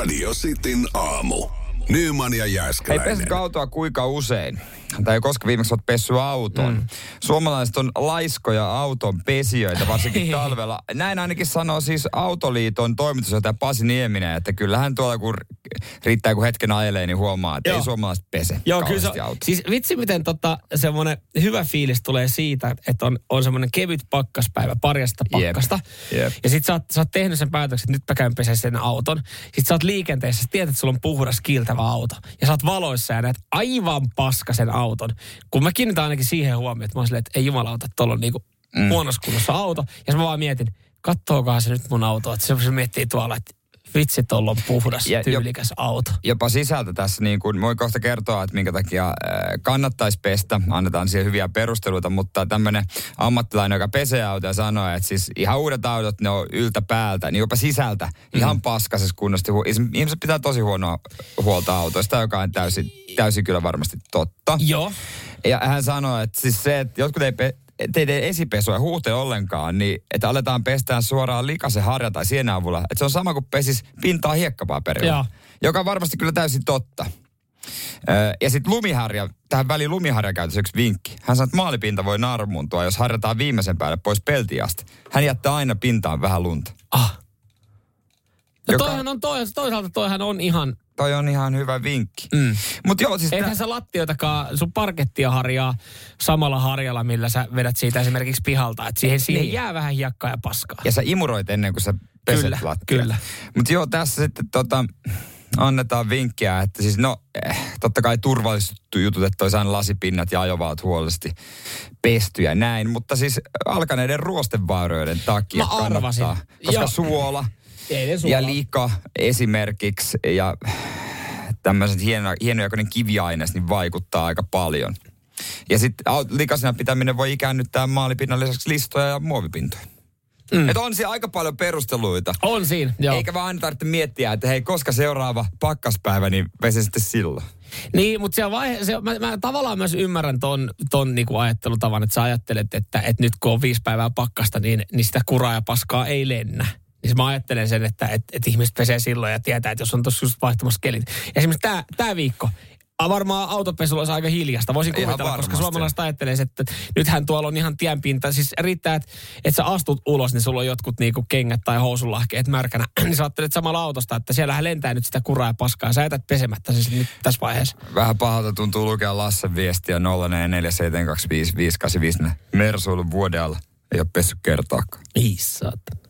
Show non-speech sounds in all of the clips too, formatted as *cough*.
Radio Cityn aamu. Nyman ja Jääskeläinen. pesitkö autoa kuinka usein? Tai koska viimeksi olet pessy auton. Mm. Suomalaiset on laiskoja auton pesijöitä, varsinkin *laughs* talvella. Näin ainakin sanoo siis Autoliiton toimitusjohtaja Pasi Nieminen, että kyllähän tuolla kun riittää kun hetken ajelee, niin huomaa, että Joo. ei suomalaiset pese Joo, kyllä se, autoa. siis vitsi miten tota, semmoinen hyvä fiilis tulee siitä, että on, on semmoinen kevyt pakkaspäivä, parjasta Jep, pakkasta. jep. Ja sit sä oot, sä oot tehnyt sen päätöksen, että nyt mä käyn sen auton. Sit sä oot liikenteessä, sä tiedät, että sulla on puhdas kiiltävä auto. Ja sä oot valoissa ja näet aivan paskasen auton. Kun mä kiinnitän ainakin siihen huomioon, että mä oon silleen, että ei jumalauta, että tuolla on niinku mm. huonossa kunnossa auto. Ja mä vaan mietin, kattookohan se nyt mun auto, että se, se miettii tuolla, että vitsi, tuolla on puhdas, Ja- tyylikäs auto. jopa sisältä tässä, niin kuin, voin kohta kertoa, että minkä takia äh, kannattaisi pestä. Annetaan siihen hyviä perusteluita, mutta tämmöinen ammattilainen, joka pesee autoja, sanoo, että siis ihan uudet autot, ne on yltä päältä, niin jopa sisältä, ihan mm. paskasessa kunnossa. Hu- Ihmiset pitää tosi huonoa huolta autoista, joka on täysin, täysin kyllä varmasti totta. Joo. Ja hän sanoi, että siis se, että jotkut ei pe- teidän esipesua ja huuhtele ollenkaan, niin että aletaan pestään suoraan likaisen harja tai sienen avulla. Että se on sama kuin pesis pintaa hiekkapaperilla. Joka on varmasti kyllä täysin totta. Ja sitten lumiharja, tähän väliin lumiharja käytössä yksi vinkki. Hän sanoi, että maalipinta voi naarmuntua, jos harjataan viimeisen päälle pois peltiasta. Hän jättää aina pintaan vähän lunta. Ah. No Joka- toihan on, toi, toisaalta toihan on ihan, Toi on ihan hyvä vinkki. mm. Mutta joo, siis... eihän tää- sä lattioitakaan, sun parkettia harjaa samalla harjalla, millä sä vedät siitä esimerkiksi pihalta. Että siihen, siihen Niin. jää vähän hiekkaa ja paskaa. Ja sä imuroit ennen kuin sä peset Kyllä, lattia. kyllä. Mutta joo, tässä sitten tota, annetaan vinkkiä, että siis no, eh, totta kai turvalliset jutut, että aina lasipinnat ja ajovaat huolellisesti pesty ja näin. Mutta siis alkaneiden ruostevaurioiden takia Mä arvasin. kannattaa, koska Joo. suola ja lika esimerkiksi ja tämmöiset hieno, hienojakoinen kiviaines niin vaikuttaa aika paljon. Ja sitten likasena pitäminen voi ikäännyttää maalipinnan lisäksi listoja ja muovipintoja. Mm. Että on siellä aika paljon perusteluita. On siinä, joo. Eikä vaan aina tarvitse miettiä, että hei, koska seuraava pakkaspäivä, niin pese sitten silloin. Niin, mutta se vaihe, se, mä, mä, tavallaan myös ymmärrän ton, ton niinku ajattelutavan, että sä ajattelet, että, että nyt kun on viisi päivää pakkasta, niin, niin sitä kuraa ja paskaa ei lennä. Niin mä ajattelen sen, että, että, että ihmiset pesee silloin ja tietää, että jos on tuossa just vaihtumassa kelit. Esimerkiksi tämä, tämä viikko, a, varmaan autopesulla olisi aika hiljasta. Voisin kuvitella, koska suomalaiset ajattelee, että nythän tuolla on ihan tienpinta. Siis riittää, että, että sä astut ulos, niin sulla on jotkut niinku kengät tai housunlahkeet märkänä. *clears throat* niin sä ajattelet samalla autosta, että siellähän lentää nyt sitä kuraa ja paskaa. Ja sä jätät pesemättä siis nyt tässä vaiheessa. Vähän pahalta tuntuu lukea Lassen viestiä 0447255854. Mersuilun vuoden alla. Ei ole pessy kertaakaan. Ei saatana.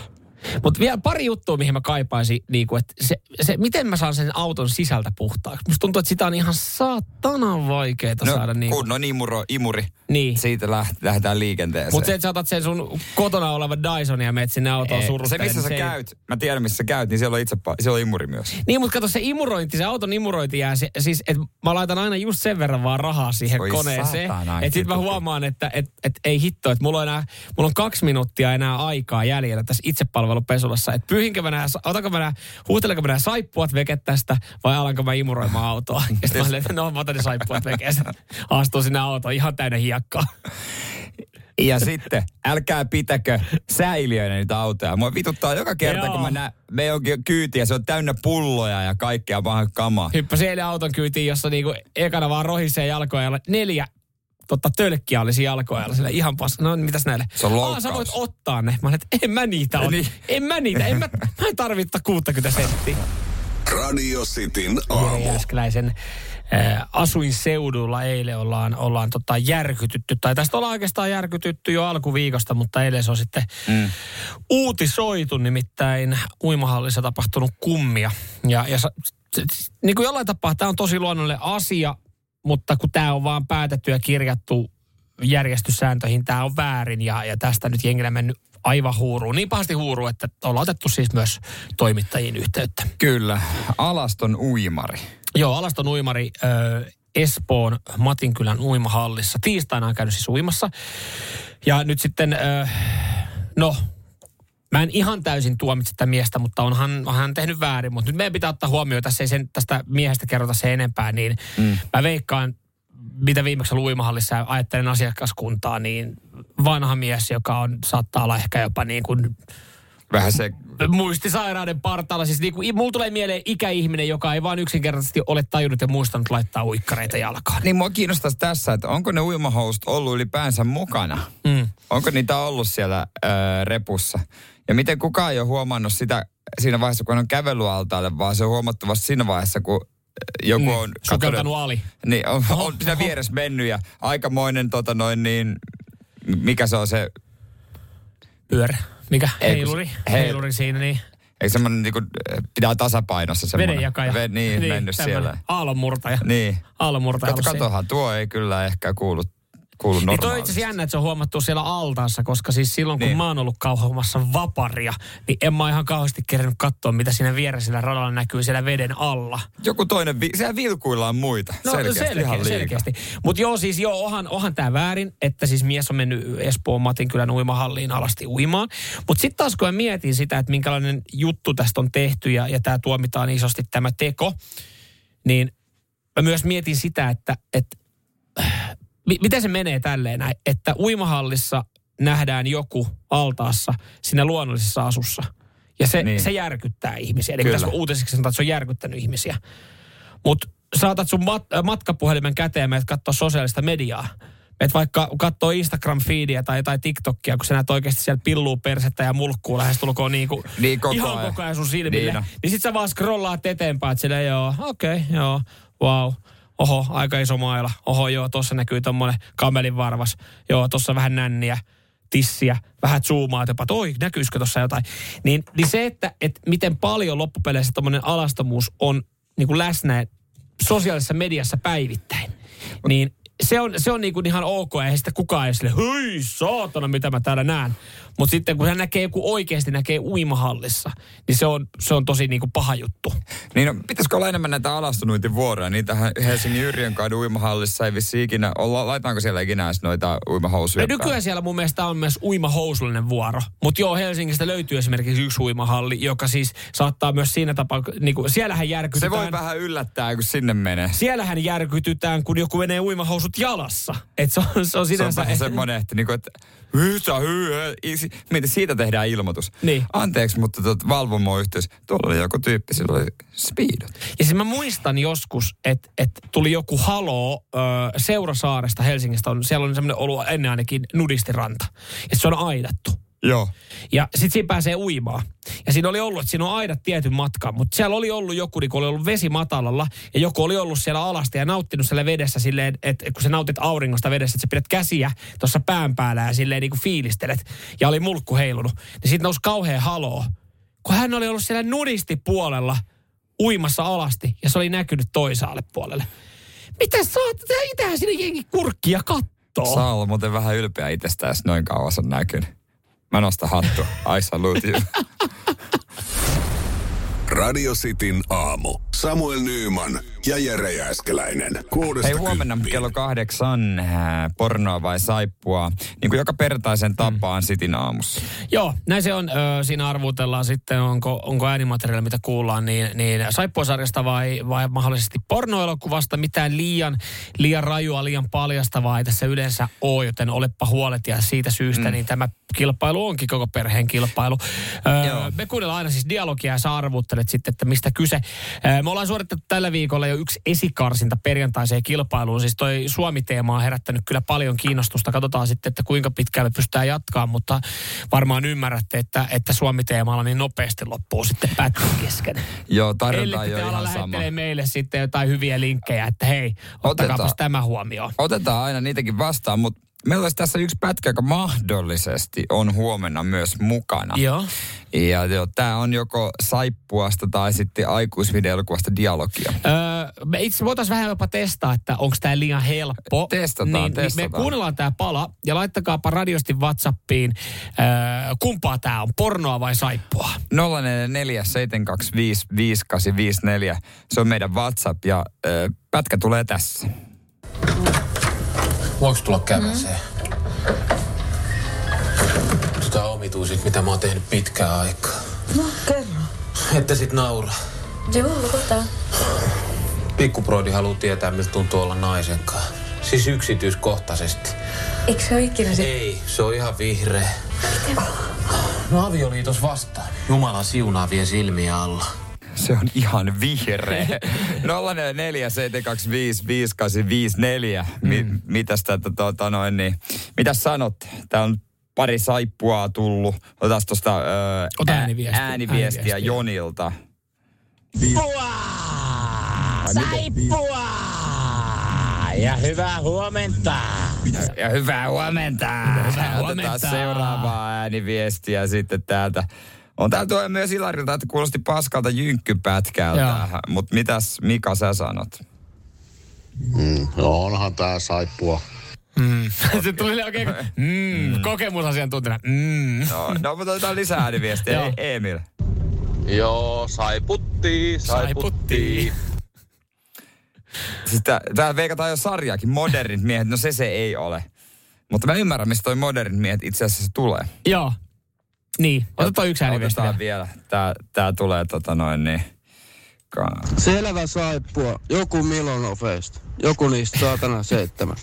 Mutta vielä pari juttua, mihin mä kaipaisin, niin kuin, että se, se, miten mä saan sen auton sisältä puhtaaksi. Musta tuntuu, että sitä on ihan saatanan vaikeaa No, saada niin kuin, kunnon imuro, imuri. Niin. Siitä läht, lähdetään liikenteeseen. Mutta se, että sä otat sen sun kotona oleva Dyson ja menet sinne autoon Ei, se, missä sä niin se ei- käyt, mä tiedän missä sä käyt, niin siellä on itse siellä on imuri myös. Niin, mutta kato se imurointi, se auton imurointi jää, se, siis että mä laitan aina just sen verran vaan rahaa siihen Oi koneeseen. Että sit mä huomaan, että et, et, ei hitto, että mulla on, enää, mulla on kaksi minuuttia enää aikaa jäljellä tässä itsepalvelupesulassa. Että pyyhinkö mä nää, otanko mä nää, huutelenko mä nää saippuat veke tästä vai alanko mä imuroimaan autoa. Ja sitten mä olin, että no mä otan ne saippuat veke ja astuu sinne autoon ihan täynnä hiekkaa. Ja sitten, älkää pitäkö säiliöinä niitä autoja. Mua vituttaa joka kerta, Joo. kun mä näen, me jonkin kyytiä, se on täynnä pulloja ja kaikkea pahan kamaa. Hyppäsin eilen auton kyytiin, jossa niinku ekana vaan rohisee jalkoja. Neljä totta, tölkkiä olisi jalkoilla. Sillä ihan pas. No mitäs näille? Se on Aa, loukkaus. sä voit ottaa ne. Mä olin, että en mä niitä ota. Niin. En mä niitä. En mä, mä en tarvittaa 60 senttiä. Radio Cityn aamu. Jääskeläisen äh, asuinseudulla eilen ollaan, ollaan tota järkytytty. Tai tästä ollaan oikeastaan järkytytty jo alkuviikosta, mutta eilen se on sitten mm. uutisoitu. Nimittäin uimahallissa tapahtunut kummia. Ja, ja niin kuin jollain tapaa tämä on tosi luonnollinen asia, mutta kun tämä on vaan päätetty ja kirjattu järjestyssääntöihin, tämä on väärin ja, ja tästä nyt jengillä mennyt aivan huuruun. Niin pahasti huuruun, että ollaan otettu siis myös toimittajiin yhteyttä. Kyllä, alaston uimari. Joo, Alaston uimari ö, Espoon Matinkylän uimahallissa. Tiistaina on käynyt siis uimassa. Ja nyt sitten, ö, no, mä en ihan täysin tuomitse sitä miestä, mutta onhan, onhan hän tehnyt väärin. Mutta nyt meidän pitää ottaa huomioon, tässä ei sen, tästä miehestä kerrota se enempää, niin mm. mä veikkaan, mitä viimeksi ollut uimahallissa ja ajattelen asiakaskuntaa, niin vanha mies, joka on, saattaa olla ehkä jopa niin kuin Vähän se, muistisairauden partaalla. Siis niinku, i- mulla tulee mieleen ikäihminen, joka ei vaan yksinkertaisesti ole tajunnut ja muistanut laittaa uikkareita jalkaan. niin mua kiinnostaisi tässä, että onko ne uimahousut ollut ylipäänsä mukana? Mm. Onko niitä ollut siellä ö, repussa? Ja miten kukaan ei ole huomannut sitä siinä vaiheessa, kun on kävelyaltaalle, vaan se on huomattu vasta siinä vaiheessa, kun ö, joku on... Sukeltanut ali. Niin, on, Oho, on siinä oho. vieressä mennyt ja aikamoinen tota noin niin, mikä se on se, Pyörä. Mikä? Ei, Heiluri. se- hei- Heiluri siinä, niin. ei semmoinen niinku, pitää tasapainossa semmoinen. Vedenjakaja. Ve, niin, niin, mennyt tämmönen siellä. Aallonmurtaja. Niin. Aallonmurtaja. Kato, katohan, tuo ei kyllä ehkä kuulu, kuulu Niin toi on itse normaalisti. asiassa jännä, että se on huomattu siellä altaassa, koska siis silloin kun Niin. mä oon ollut kauhoamassa vaparia, niin en mä ihan kauheasti kerännyt katsoa, mitä siinä vieressä radalla näkyy siellä veden alla. Joku toinen, vi- siellä vilkuillaan muita. No selkeästi, selkeä, ihan selkeästi. Mutta joo, siis joo, onhan, onhan tämä väärin, että siis mies on mennyt Espoon Matinkylän uimahalliin alasti uimaan. Mutta sitten taas kun mä mietin sitä, että minkälainen juttu tästä on tehty ja, ja tämä tuomitaan isosti tämä teko, niin mä myös mietin sitä, että, että mi- miten se menee tälleen että uimahallissa nähdään joku altaassa siinä luonnollisessa asussa. Ja se, Niin. se järkyttää ihmisiä. Eli Kyllä. tässä uutisiksi sanotaan, että se on järkyttänyt ihmisiä. Mutta saatat sun mat- matkapuhelimen käteen ja menet katsoa sosiaalista mediaa. Et vaikka katsoo Instagram-feediä tai, tai TikTokia, kun sä näet oikeasti siellä pilluu persettä ja mulkkuu lähestulkoon niin kuin Niin koko ihan ajan. koko ajan sun silmille. Niin on. niin sit sä vaan scrollaat eteenpäin, että silleen joo, okei, okay, joo, wow. Oho, aika iso maila. Oho, joo, tuossa näkyy tommonen kamelin varvas. Joo, tuossa vähän nänniä, tissiä, vähän zoomaat jopa, että oi, näkyisikö tuossa jotain. Niin, niin se, että, että miten paljon loppupeleissä tommonen alastomuus on niin kuin läsnä sosiaalisessa mediassa päivittäin, niin se on, se on niin kuin ihan ok, ja sitten kukaan ei sille, hyi saatana, mitä mä täällä näen. Mutta sitten kun hän näkee joku oikeasti näkee uimahallissa, niin se on, se on tosi niin kuin paha juttu. Niin no, pitäisikö olla enemmän näitä alastonuintivuoroja? Niitähän Helsingin Yrjönkadun uimahallissa ei vissi ikinä olla. Laitetaanko siellä ikinä edes noita uimahousuja? Ja nykyään siellä mun mielestä on myös uimahousullinen vuoro. Mutta joo, Helsingistä löytyy esimerkiksi yksi uimahalli, joka siis saattaa myös siinä tapaa, niin kuin, siellähän Se järkytetään. voi vähän yllättää, kun sinne menee. Siellähän järkytytään, kun joku menee uimahousut jalassa. Et se on, se on Se on semmoinen, että, niinku, että mitä hyö, Mieti, siitä tehdään ilmoitus. Niin. Anteeksi, mutta tuot valvomo yhteys. Tuolla oli joku tyyppi, sillä oli speedot. Ja siis mä muistan joskus, että et tuli joku haloo ö, Seurasaaresta Helsingistä. On, siellä on semmoinen ollut ennen ainakin nudistiranta. Ja se on aidattu. Joo. Ja sitten siinä pääsee uimaan. Ja siinä oli ollut, että siinä on aidat tietyn matkan, mutta siellä oli ollut joku, niin kun oli ollut vesi matalalla, ja joku oli ollut siellä alasti ja nauttinut siellä vedessä silleen, että kun sä nautit auringosta vedessä, että sä pidät käsiä tuossa pään päällä ja silleen niin kuin fiilistelet, ja oli mulkku heilunut, niin siitä nousi kauhean haloo. Kun hän oli ollut siellä nudistipuolella uimassa alasti, ja se oli näkynyt toisaalle puolelle. Mitä sä oot? Itähän sinne jengi kurkkia kattoo. Saa olla muuten vähän ylpeä itsestä, jos noin kauas on näkynyt. Mä nostan hattu. I salute you. Radio Cityn aamu. Samuel Nyyman ja Jere Jääskeläinen. Kuudesta Hei, huomenna kymppiin. kello kahdeksan äh, pornoa vai saippua. Niin kuin joka pertaisen tapaan Sitin aamussa. Joo, näin se on. Ö, siinä arvutellaan sitten, onko, onko äänimateriaali, mitä kuullaan, niin, niin saippuasarjasta vai, vai mahdollisesti pornoelokuvasta. Mitään liian, liian rajua, liian paljastavaa ei tässä yleensä ole, joten olepa huolet ja siitä syystä, mm. niin tämä kilpailu onkin koko perheen kilpailu. Öö, me kuunnellaan aina siis dialogia ja sä arvuttelet sitten, että mistä kyse. Öö, me ollaan suoritettu tällä viikolla jo yksi esikarsinta perjantaiseen kilpailuun. Siis toi Suomi-teema on herättänyt kyllä paljon kiinnostusta. Katsotaan sitten, että kuinka pitkään me pystytään jatkaa, mutta varmaan ymmärrätte, että, että Suomi-teemalla niin nopeasti loppuu sitten pätkän kesken. *laughs* Joo, ole ala ihan sama. meille sitten jotain hyviä linkkejä, että hei, ottakaapas Otetaan. tämä huomioon. Otetaan aina niitäkin vastaan, mutta meillä olisi tässä yksi pätkä, joka mahdollisesti on huomenna myös mukana. Joo. Ja joo, tämä on joko saippuasta tai sitten aikuisvideolukuvasta dialogia. Öö, me itse voitaisiin vähän jopa testaa, että onko tämä liian helppo. Testataan, niin, Niin me testataan. kuunnellaan tämä pala ja laittakaapa radiosti Whatsappiin, öö, kumpaa tämä on, pornoa vai saippua? 044 725 5854. Se on meidän WhatsApp ja ö, pätkä tulee tässä. Voinko tulla käväseen? Tota omituisit, mitä mä oon tehnyt pitkään aikaa. No, kerro. Että sit naura. Joo, lukota. Pikkuproidi haluu tietää, miltä tuntuu olla naisen kanssa. Siis yksityiskohtaisesti. Eikö se ole ikinä se? Ei, se on ihan vihreä. No avioliitos vastaan. Jumalan siunaavien silmiä alla. Se on ihan vihreä. 044 725 5854. Mi, Mm. mitäs tätä tota noin niin, mitäs sanot? Tää on pari saippua tullut. Otas tosta öö, Ota ää- ääniviestiä. ääniviestiä Ääniviestiä. Jonilta. Saippua! Ja hyvää huomenta. Ja hyvää huomenta. Hyvää Otetaan huomenta. seuraavaa ääniviestiä sitten täältä. On täällä tulee myös Ilarilta, että kuulosti paskalta jynkkypätkältä. Joo. Mutta mitäs Mika sä sanot? Mm, no onhan tää saippua. Mm. *laughs* Se tuli oikein mm, kokemusasiantuntijana. Mm. No, no mutta otetaan lisää ääniviestiä. Joo. E- Emil. Joo, saiputti, Saiputti. Siis tää, tää veikataan jo sarjaakin, modernit miehet, no se se ei ole. Mutta mä ymmärrän, mistä toi modernit miehet itse asiassa tulee. Joo. Niin, otetaan yksi ääniviesti Otetaan vielä. vielä. Tää, tää tulee tota noin niin. Ka- Selvä saippua. Joku Milonofeista. Joku niistä saatana *laughs* seitsemän.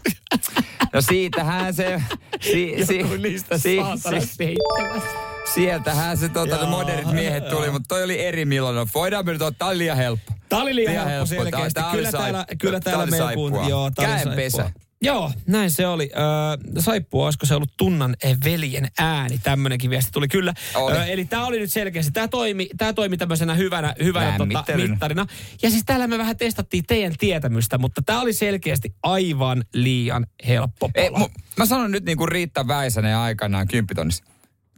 No siitähän se... Si, si, Joku niistä si, saatana si, seitsemästä. sieltähän se tota, ne modernit miehet tuli, mutta toi oli eri Milanov. Voidaan me nyt ottaa, liian helppo. Tää oli liian Liian helppo helppo. selkeästi. Tää- tää oli kyllä täällä, saippua. kyllä Tää täällä meillä saippua. Joo, tää Käenpesä. Joo, näin se oli. Öö, saippua, olisiko se ollut tunnan veljen ääni? Tämmönenkin viesti tuli kyllä. Oli. Öö, eli tämä oli nyt selkeästi, tämä toimi, tää toimi tämmöisenä hyvänä, hyvänä tota, mittarina. Ja siis täällä me vähän testattiin teidän tietämystä, mutta tämä oli selkeästi aivan liian helppo Ei, mu, mä sanon nyt niin kuin Riitta Väisänen aikanaan kymppitonnissa.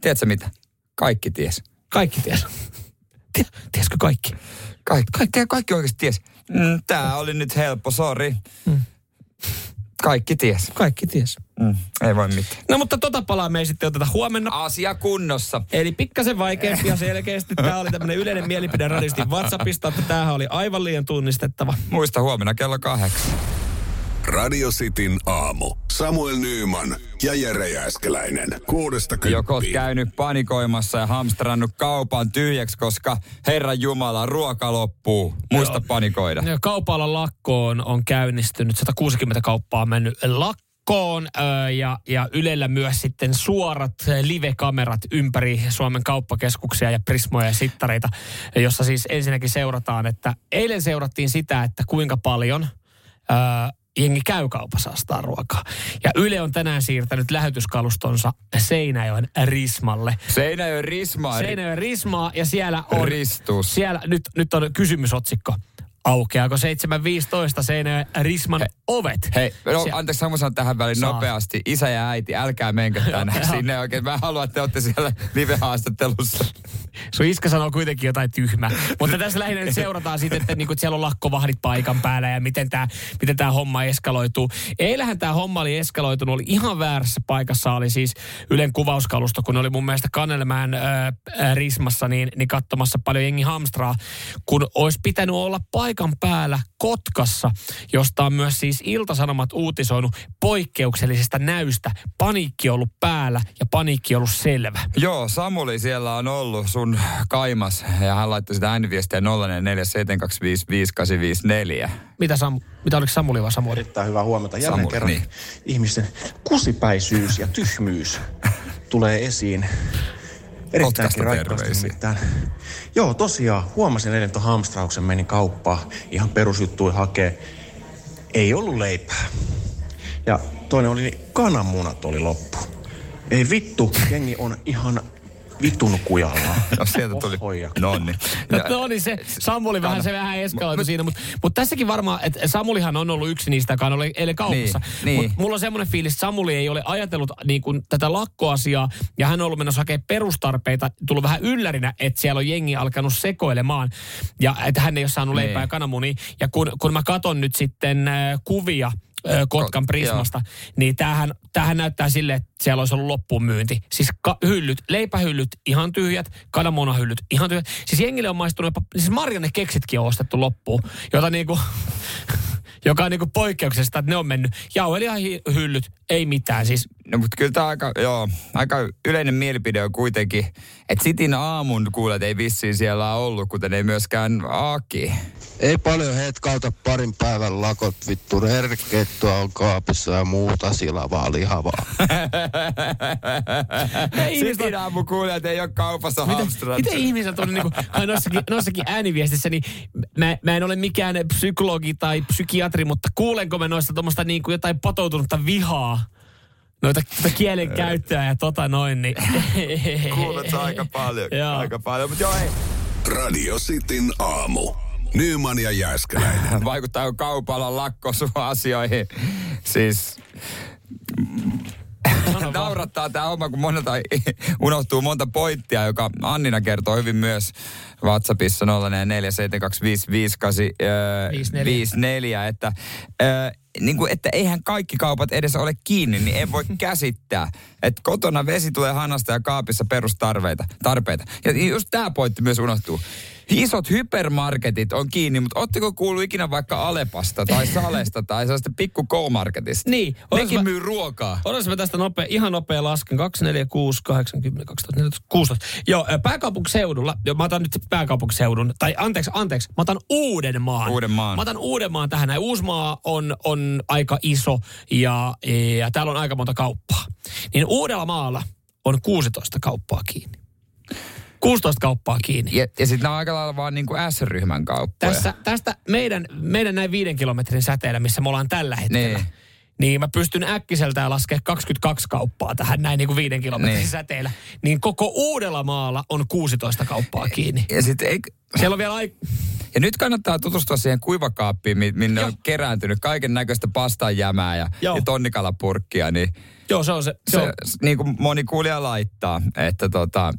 Tiedätkö mitä? Kaikki ties. Kaikki ties. Tie, tiesikö kaikki? Kaikki, kaikki, kaikki oikeasti ties. Mm, tää oli nyt helppo, sori. Kaikki ties. Kaikki ties. Mm, ei voi mitään. No mutta tota palaa me ei sitten oteta huomenna. Asia kunnossa. Eli pikkasen vaikeampi ja selkeästi. Tämä oli tämmöinen yleinen mielipide radistin WhatsAppista, että tämähän oli aivan liian tunnistettava. Muista huomenna kello kahdeksan. Radio Cityn aamu. Samuel Nyyman ja Jere Jääskeläinen. Kuudesta Joko oot kymppiin. käynyt panikoimassa ja hamstrannut kaupan tyhjäksi, koska Herran Jumala, ruoka loppuu. Muista panikoida. Kaupalla lakkoon on käynnistynyt, 160 kauppaa on mennyt lakkoon ö, ja, ja Ylellä myös sitten suorat live-kamerat ympäri Suomen kauppakeskuksia ja prismoja ja sittareita, jossa siis ensinnäkin seurataan, että eilen seurattiin sitä, että kuinka paljon ö, jengi käy kaupassa ostaa ruokaa. Ja Yle on tänään siirtänyt lähetyskalustonsa Seinäjoen Rismalle. Seinäjoen Risma. Seinäjoen Rismaa ja siellä on... Ristus. Siellä nyt, nyt on kysymysotsikko. Aukeako 7.15 Seinäjoen Risman ovet? Hei, no, Sie- anteeksi, mä sanon tähän väliin Saa. nopeasti. Isä ja äiti, älkää menkö tänään Joo. sinne oikein. Mä haluan, että te olette siellä live-haastattelussa. Sun iska sanoo kuitenkin jotain tyhmää. Mutta tässä lähinnä nyt seurataan sitten, että, niinku, siellä on lakkovahdit paikan päällä ja miten tämä miten tää homma eskaloituu. Eilähän tämä homma oli eskaloitunut, oli ihan väärässä paikassa, oli siis Ylen kuvauskalusto, kun oli mun mielestä Kannelmään äh, Rismassa, niin, niin katsomassa paljon jengi hamstraa, kun olisi pitänyt olla paikan päällä Kotkassa, josta on myös siis Iltasanomat uutisoinut poikkeuksellisesta näystä. Paniikki on ollut päällä ja paniikki on ollut selvä. Joo, Samuli siellä on ollut sun kaimas ja hän laittoi sitä ääniviestiä 0447255854. Mitä, Sam, mitä oliko Samuli vai Samuli? Erittäin hyvää huomenta. Jälleen Samuli, kerran niin. ihmisten kusipäisyys ja tyhmyys *laughs* tulee esiin. Erittäinkin nimittäin. Joo, tosiaan huomasin eilen tuon hamstrauksen, menin kauppaan, ihan perusjuttui hakee. Ei ollut leipää. Ja toinen oli, niin kananmunat oli loppu. Ei vittu, jengi on ihan vitun kujalla. No sieltä tuli. No niin. No, no niin se, Samuli vähän, se vähän eskaloitu siinä, mutta mut tässäkin varmaan, että Samulihan on ollut yksi niistä, joka on ollut eilen kaupassa. Niin, niin. Mut mulla on semmoinen fiilis, että Samuli ei ole ajatellut niin kuin, tätä lakkoasiaa, ja hän on ollut menossa hakemaan perustarpeita, tullut vähän yllärinä, että siellä on jengi alkanut sekoilemaan, ja että hän ei ole saanut Niin. leipää ja kananmunia. Ja kun, kun mä katson nyt sitten äh, kuvia, Kotkan Kot- Prismasta, niin tämähän, tämähän näyttää sille, että siellä olisi ollut loppuun myynti. Siis ka- hyllyt, leipähyllyt ihan tyhjät, kananmunahyllyt ihan tyhjät. Siis jengille on maistunut jopa, siis Marjanne keksitkin on ostettu loppuun, jota niinku, *laughs* joka on niinku poikkeuksesta, että ne on mennyt. Jauhelihahyllyt, ei mitään. Siis No mutta kyllä tämä aika, joo, aika yleinen mielipide on kuitenkin, että Sitin aamun kuulet ei vissiin siellä ollut, kuten ei myöskään Aaki. Ei paljon hetkauta parin päivän lakot, vittu. Herkkeettua on kaapissa ja muuta silavaa lihavaa. *laughs* Sitin aamun kuulet ei ole kaupassa Miten, hamstrat. miten ihmiset on niinku, noissakin, noissakin ääniviestissä, niin mä, mä, en ole mikään psykologi tai psykiatri, mutta kuulenko mä noista tuommoista niinku jotain patoutunutta vihaa? Noita, kielen käyttöä ja tota noin, niin... *laughs* Kuulet aika paljon, *laughs* Joo. aika paljon, mutta joo ei. Radio Cityn aamu. Nyman ja Jääskeläinen. *laughs* Vaikuttaako kaupalla lakko sun asioihin? Siis naurattaa tämä homma, kun monelta unohtuu monta pointtia, joka Annina kertoo hyvin myös WhatsAppissa 0447255854, että, ö, niin kuin, että eihän kaikki kaupat edes ole kiinni, niin en voi *laughs* käsittää, että kotona vesi tulee hanasta ja kaapissa perustarpeita. Tarpeita. Ja just tämä pointti myös unohtuu. Isot hypermarketit on kiinni, mutta ootteko kuullut ikinä vaikka Alepasta tai *laughs* Salesta tai sellaista pikku K-marketista? Niin. Nekin mä- myy ruokaa. Odotas mä tästä nopea, ihan nopea lasken. 2, 4, 6, 80, 2014, 16. Joo, pääkaupunkiseudulla, jo, mä otan nyt pääkaupunkiseudun, tai anteeksi, anteeksi, mä otan Uudenmaan. Uudenmaan. Mä otan Uudenmaan tähän. Näin. Uusimaa on, on aika iso ja, ja täällä on aika monta kauppaa. Niin Uudella maalla on 16 kauppaa kiinni. 16 kauppaa kiinni. Ja, ja sitten nämä on aika lailla vaan niin kuin S-ryhmän kauppoja. Tässä, tästä meidän, meidän näin viiden kilometrin säteellä, missä me ollaan tällä hetkellä, Niin. niin, mä pystyn äkkiseltään laskemaan 22 kauppaa tähän näin niin kuin viiden kilometrin Niin. säteellä. Niin koko Uudella maalla on 16 kauppaa kiinni. Ja, sit, ei, Siellä on vielä ai- ja nyt kannattaa tutustua siihen kuivakaappiin, mi- minne Joo. on kerääntynyt kaiken näköistä pastan jämää ja, Joo. ja tonnikalapurkkia, niin Joo, se on se. se, Se, on, niin kuin moni kuulija laittaa, että tota,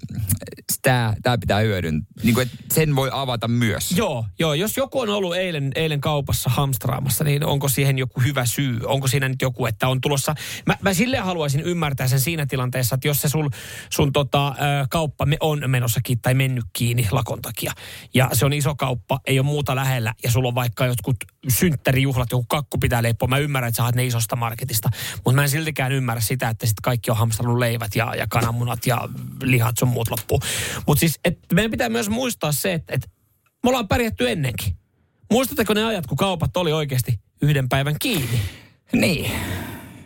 tämä, tämä pitää hyödyntää. Niin kuin, sen voi avata myös. Joo, joo, jos joku on ollut eilen, eilen kaupassa hamstraamassa, niin onko siihen joku hyvä syy? Onko siinä nyt joku, että on tulossa... Mä, mä silleen haluaisin ymmärtää sen siinä tilanteessa, että jos se sun, sun tota, kauppa on menossakin tai mennyt kiinni lakon takia, ja se on iso kauppa, ei ole muuta lähellä, ja sulla on vaikka jotkut synttärijuhlat, joku kakku pitää leipoa. Mä ymmärrän, että sä ne isosta marketista, mutta mä en siltikään ymmärrä sitä, että sitten kaikki on hamstrannut leivät ja, ja kananmunat ja lihat sun muut loppuu. Mutta siis, et meidän pitää myös muistaa se, että, että me ollaan pärjätty ennenkin. Muistatteko ne ajat, kun kaupat oli oikeasti yhden päivän kiinni? Niin.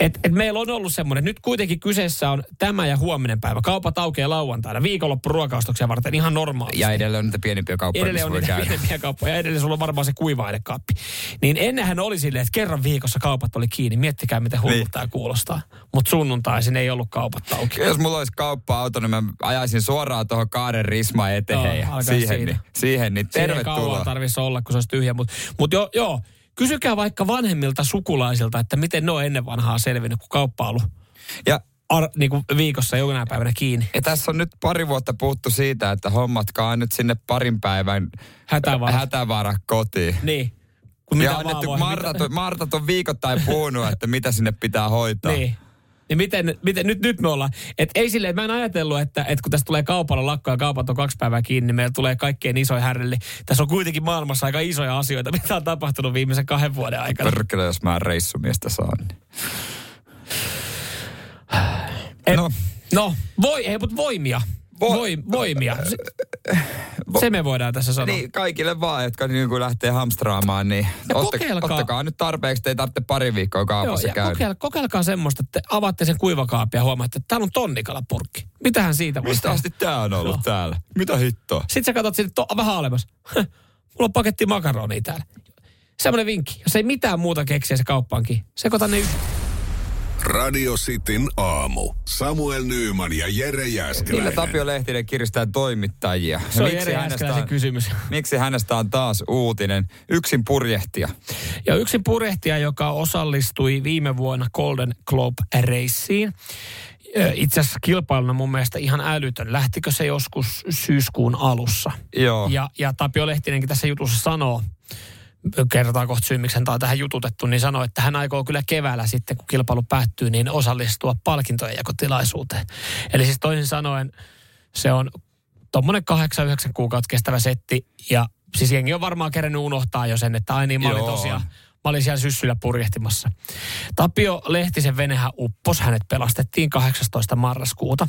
Et, et meillä on ollut semmoinen, nyt kuitenkin kyseessä on tämä ja huominen päivä. Kaupat aukeaa lauantaina, viikonloppu ruokaostoksia varten ihan normaalisti. Ja edelleen on niitä pienempiä kauppoja, Edelleen on niitä käydä. pienempiä kauppoja ja edelleen sulla on varmaan se kuiva-ainekaappi. Niin ennenhän oli silleen, että kerran viikossa kaupat oli kiinni. Miettikää, miten hullulta Niin. tämä kuulostaa. Mutta sunnuntaisin ei ollut kaupat auki. Jos mulla olisi kauppa-auto, niin mä ajaisin suoraan tuohon Kaaren Risma eteen alkaa siihen, niin, siihen, niin Siinä ei tervetuloa. kauan tarvitsisi olla, kun se olisi tyhjä. Mutta mut joo, joo, kysykää vaikka vanhemmilta sukulaisilta, että miten ne on ennen vanhaa selvinnyt, kun kauppa on ollut Ja ar, niin kuin viikossa jonain päivänä kiinni. Ja tässä on nyt pari vuotta puhuttu siitä, että hommatkaa nyt sinne parin päivän Hätävara. hätävara kotiin. Niin. Kun ja mitä vaan annettu, voi- Martat, mitä- Martat on viikoittain puhunut, että mitä sinne pitää hoitaa. Niin. Niin miten, miten nyt, nyt me ollaan, että ei että mä en ajatellut, että, että kun tästä tulee kaupalla lakko ja kaupat on kaksi päivää kiinni, niin meillä tulee kaikkein isoin härreli. Tässä on kuitenkin maailmassa aika isoja asioita, mitä on tapahtunut viimeisen kahden vuoden aikana. Perkele, jos mä reissumiestä saan. Niin. Et, No. no. no, voi, ei, mutta voimia. Vo- Voi, voimia. Se, se me voidaan tässä sanoa. Niin, kaikille vaan, jotka niin kuin lähtee hamstraamaan, niin Ja otta, kokeilkaa. ottakaa nyt tarpeeksi, te ei tarvitse pari viikkoa Joo, kaupassa ja käydä. kokeilkaa, kokeilkaa semmoista, että te avaatte sen kuivakaapin ja huomaatte, että täällä on tonnikalapurkki. Mitähän siitä voi Mistä asti tää on ollut Joo. täällä? Mitä hittoa? Sitten sä katsot sinne to, vähän alemmas. Mulla on paketti makaronia täällä. Semmoinen vinkki. Jos ei mitään muuta keksiä se kauppaankin, sekoita ne yhteen. Radio Cityn aamu. Samuel Nyyman ja Jere Millä Jääskeläinen. Tapio Lehtinen kiristää toimittajia? Se on Jere Jääskeläisen on, kysymys. *laughs* miksi hänestä on taas uutinen? Yksin purjehtija. Ja yksi purjehtija, joka osallistui viime vuonna Golden Globe-reissiin. Itse asiassa kilpailuna mun mielestä ihan älytön. Lähtikö se joskus syyskuun alussa? Joo. Ja, ja Tapio Lehtinenkin tässä jutussa sanoo, kertaa kohta syy, miksi hän on tähän jututettu, niin sanoi, että hän aikoo kyllä keväällä sitten, kun kilpailu päättyy, niin osallistua palkintojen jakotilaisuuteen. Eli siis toisin sanoen se on tuommoinen 8-9 kuukautta kestävä setti, ja siis jengi on varmaan kerännyt unohtaa jo sen, että ai niin, mä olin Joo. tosiaan, Mä olin siellä syssyllä purjehtimassa. Tapio Lehtisen venehän uppos. Hänet pelastettiin 18. marraskuuta.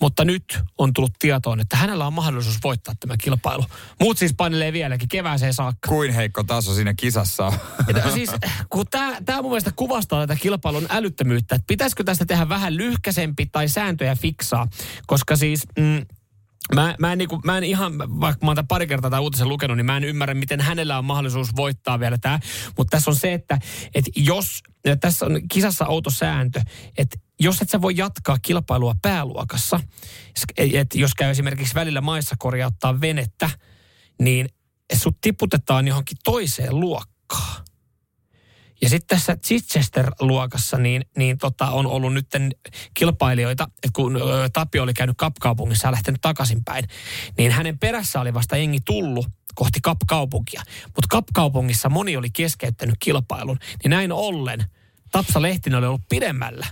Mutta nyt on tullut tietoon, että hänellä on mahdollisuus voittaa tämä kilpailu. Muut siis painelee vieläkin kevääseen saakka. Kuin heikko taso siinä kisassa on. Että siis, kun tämä, tämä mun mielestä kuvastaa tätä kilpailun älyttömyyttä, että pitäisikö tästä tehdä vähän lyhkäsempi tai sääntöjä fiksaa, koska siis... Mm, Mä, mä, en niinku, mä en ihan, vaikka mä oon tämän pari kertaa tämän uutisen lukenut, niin mä en ymmärrä, miten hänellä on mahdollisuus voittaa vielä tämä. Mutta tässä on se, että, että jos, tässä on kisassa outo sääntö, että jos et sä voi jatkaa kilpailua pääluokassa, että jos käy esimerkiksi välillä maissa korjauttaa venettä, niin sut tiputetaan johonkin toiseen luokkaan. Ja sitten tässä Chichester-luokassa niin, niin tota, on ollut nyt kilpailijoita, että kun Tapio oli käynyt Kapkaupungissa ja lähtenyt takaisinpäin, niin hänen perässä oli vasta jengi tullut kohti Kapkaupunkia. Mutta Kapkaupungissa moni oli keskeyttänyt kilpailun, niin näin ollen Tapsa Lehtinen oli ollut pidemmällä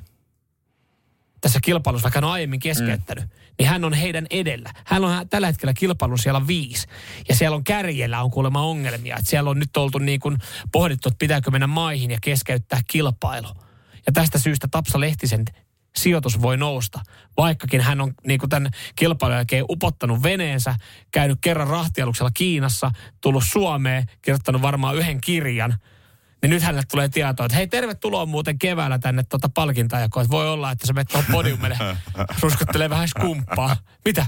tässä kilpailussa, vaikka hän on aiemmin keskeyttänyt, mm. niin hän on heidän edellä. Hän on tällä hetkellä kilpailun siellä viisi. Ja siellä on kärjellä on kuulemma ongelmia. Että siellä on nyt oltu niin kuin pohdittu, että pitääkö mennä maihin ja keskeyttää kilpailu. Ja tästä syystä Tapsa Lehtisen sijoitus voi nousta. Vaikkakin hän on niin kuin tämän kilpailun jälkeen upottanut veneensä, käynyt kerran rahtialuksella Kiinassa, tullut Suomeen, kirjoittanut varmaan yhden kirjan – niin nyt hänelle tulee tietoa, että hei tervetuloa muuten keväällä tänne tuota palkintajakoon. Että voi olla, että sä menet tuohon podiumille *laughs* ruskuttelee vähän skumppaa. Mitä?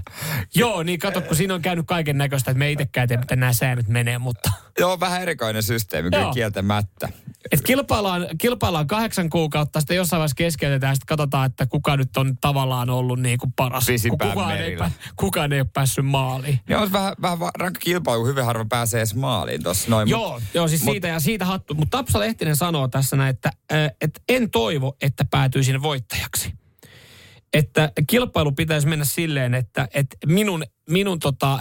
Joo, niin kato, kun siinä on käynyt kaiken näköistä, että me ei itsekään tiedä, miten nämä säännöt menee, mutta... Joo, vähän erikoinen systeemi, kyllä kieltämättä. Et kilpaillaan, kilpaillaan kahdeksan kuukautta, sitten jossain vaiheessa keskeytetään, sitten katsotaan, että kuka nyt on tavallaan ollut niin kuin paras. kukaan ei, kukaan ei ole päässyt maaliin. Joo, on vähän, vähän rankka kilpailu, hyvin harva pääsee edes maaliin tuossa noin. Joo, mut, joo siis mut, siitä ja siitä hattu. Mutta Tapsa Lehtinen sanoo tässä näin, että, että en toivo, että päätyisin voittajaksi. Että kilpailu pitäisi mennä silleen, että, että minun, minun tota,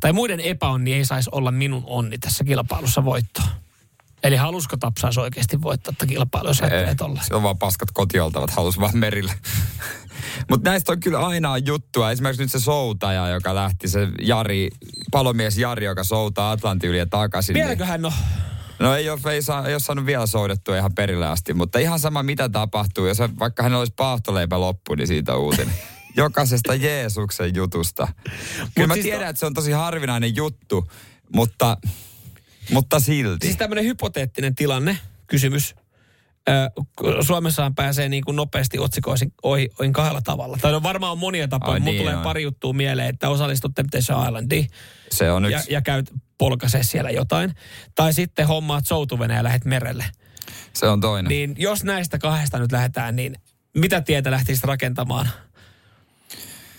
tai muiden epäonni ei saisi olla minun onni tässä kilpailussa voittoa. Eli halusko Tapsaisi oikeasti voittaa tätä kilpailua, jos ajattelee tolla? Se on vaan paskat kotioltavat, halus vaan merille. *laughs* Mutta näistä on kyllä aina juttua. Esimerkiksi nyt se soutaja, joka lähti, se Jari, palomies Jari, joka soutaa Atlantin yli ja takaisin. Vieläkö niin... hän on? No ei ole, ei, saa, ei ole saanut vielä soudettua ihan perille asti, mutta ihan sama mitä tapahtuu. Jos vaikka hän olisi paahtoleipä loppu, niin siitä uutinen. *laughs* Jokaisesta Jeesuksen jutusta. Kyllä Mut mä siis tiedän, to... että se on tosi harvinainen juttu, mutta, mutta silti. Siis tämmöinen hypoteettinen tilanne, kysymys. Suomessaan pääsee niin kuin nopeasti otsikoisin ohi, ohi kahdella tavalla. Tai no varmaan on monia tapoja. Ai, niin, tulee on. pari juttua mieleen, että osallistut Temptation Islandiin. Se on ja, ja käyt polkaise siellä jotain. Tai sitten hommaat soutuveneen ja lähdet merelle. Se on toinen. Niin jos näistä kahdesta nyt lähdetään, niin mitä tietä lähtisit rakentamaan?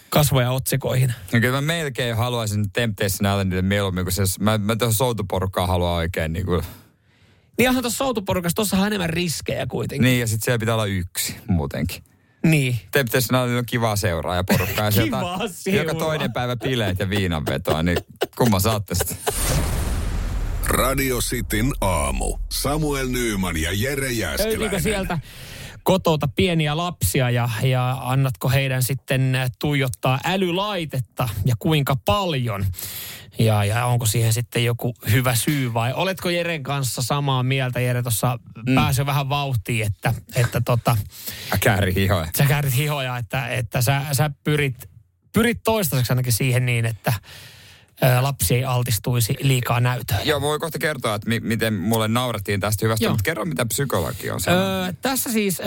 Kasvoja otsikoihin. No kyllä mä melkein haluaisin Temptation Islandille mieluummin, kun se, mä, mä tuohon soutuporukkaan haluan oikein niin kuin... Niin onhan tuossa soutuporukassa, tuossa on enemmän riskejä kuitenkin. Niin ja sitten siellä pitää olla yksi muutenkin. Niin. Temptation Island on kivaa seuraa ja porukkaa. Ja *laughs* kivaa seuraa. Joka toinen päivä bileet ja viinanvetoa, niin kumma saatte sitä. Radio Cityn aamu. Samuel Nyyman ja Jere Jääskeläinen. Löytyykö sieltä kotota pieniä lapsia ja, ja annatko heidän sitten tuijottaa älylaitetta ja kuinka paljon? Ja, ja onko siihen sitten joku hyvä syy vai oletko Jeren kanssa samaa mieltä? Jere tuossa mm. pääsi vähän vauhtiin, että, että tota... Kääri hihoja. Sä käärit hihoja, että, että sä, sä pyrit, pyrit toistaiseksi ainakin siihen niin, että lapsi ei altistuisi liikaa näytöille. Joo, voi kohta kertoa, että mi- miten mulle naurettiin tästä hyvästä, Joo. mutta kerro, mitä psykologi on sanonut. Öö, tässä siis ö,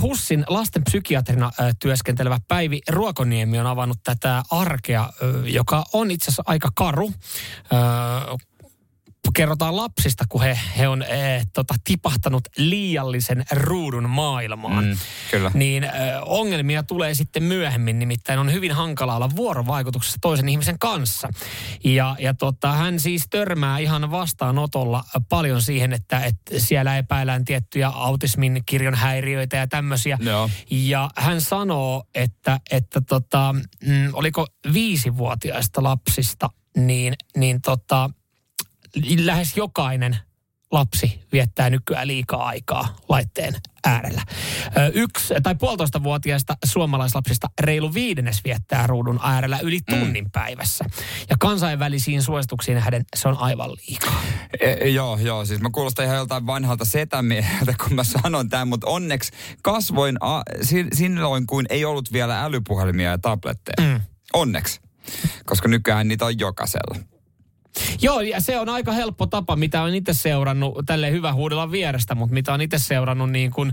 Hussin lasten psykiatrina ö, työskentelevä Päivi Ruokoniemi on avannut tätä arkea, ö, joka on itse asiassa aika karu. Ö, kerrotaan lapsista, kun he, he on eh, tota, tipahtanut liiallisen ruudun maailmaan. Mm, kyllä. Niin eh, ongelmia tulee sitten myöhemmin, nimittäin on hyvin hankala olla vuorovaikutuksessa toisen ihmisen kanssa. Ja, ja tota, hän siis törmää ihan vastaanotolla paljon siihen, että, että siellä epäillään tiettyjä autismin kirjon häiriöitä ja tämmöisiä. No. Ja hän sanoo, että, että tota, mm, oliko viisivuotiaista lapsista, niin, niin tota, lähes jokainen lapsi viettää nykyään liikaa aikaa laitteen äärellä. Yksi tai puolitoista vuotiaista suomalaislapsista reilu viidennes viettää ruudun äärellä yli tunnin päivässä. Ja kansainvälisiin suosituksiin nähden se on aivan liikaa. E, joo, joo, siis mä kuulostan ihan joltain vanhalta setämieheltä, kun mä sanon tämän, mutta onneksi kasvoin a, si, silloin, kun ei ollut vielä älypuhelimia ja tabletteja. Mm. Onneksi, koska nykyään niitä on jokaisella. Joo, ja se on aika helppo tapa, mitä on itse seurannut, tälle hyvä huudella vierestä, mutta mitä on itse seurannut niin kuin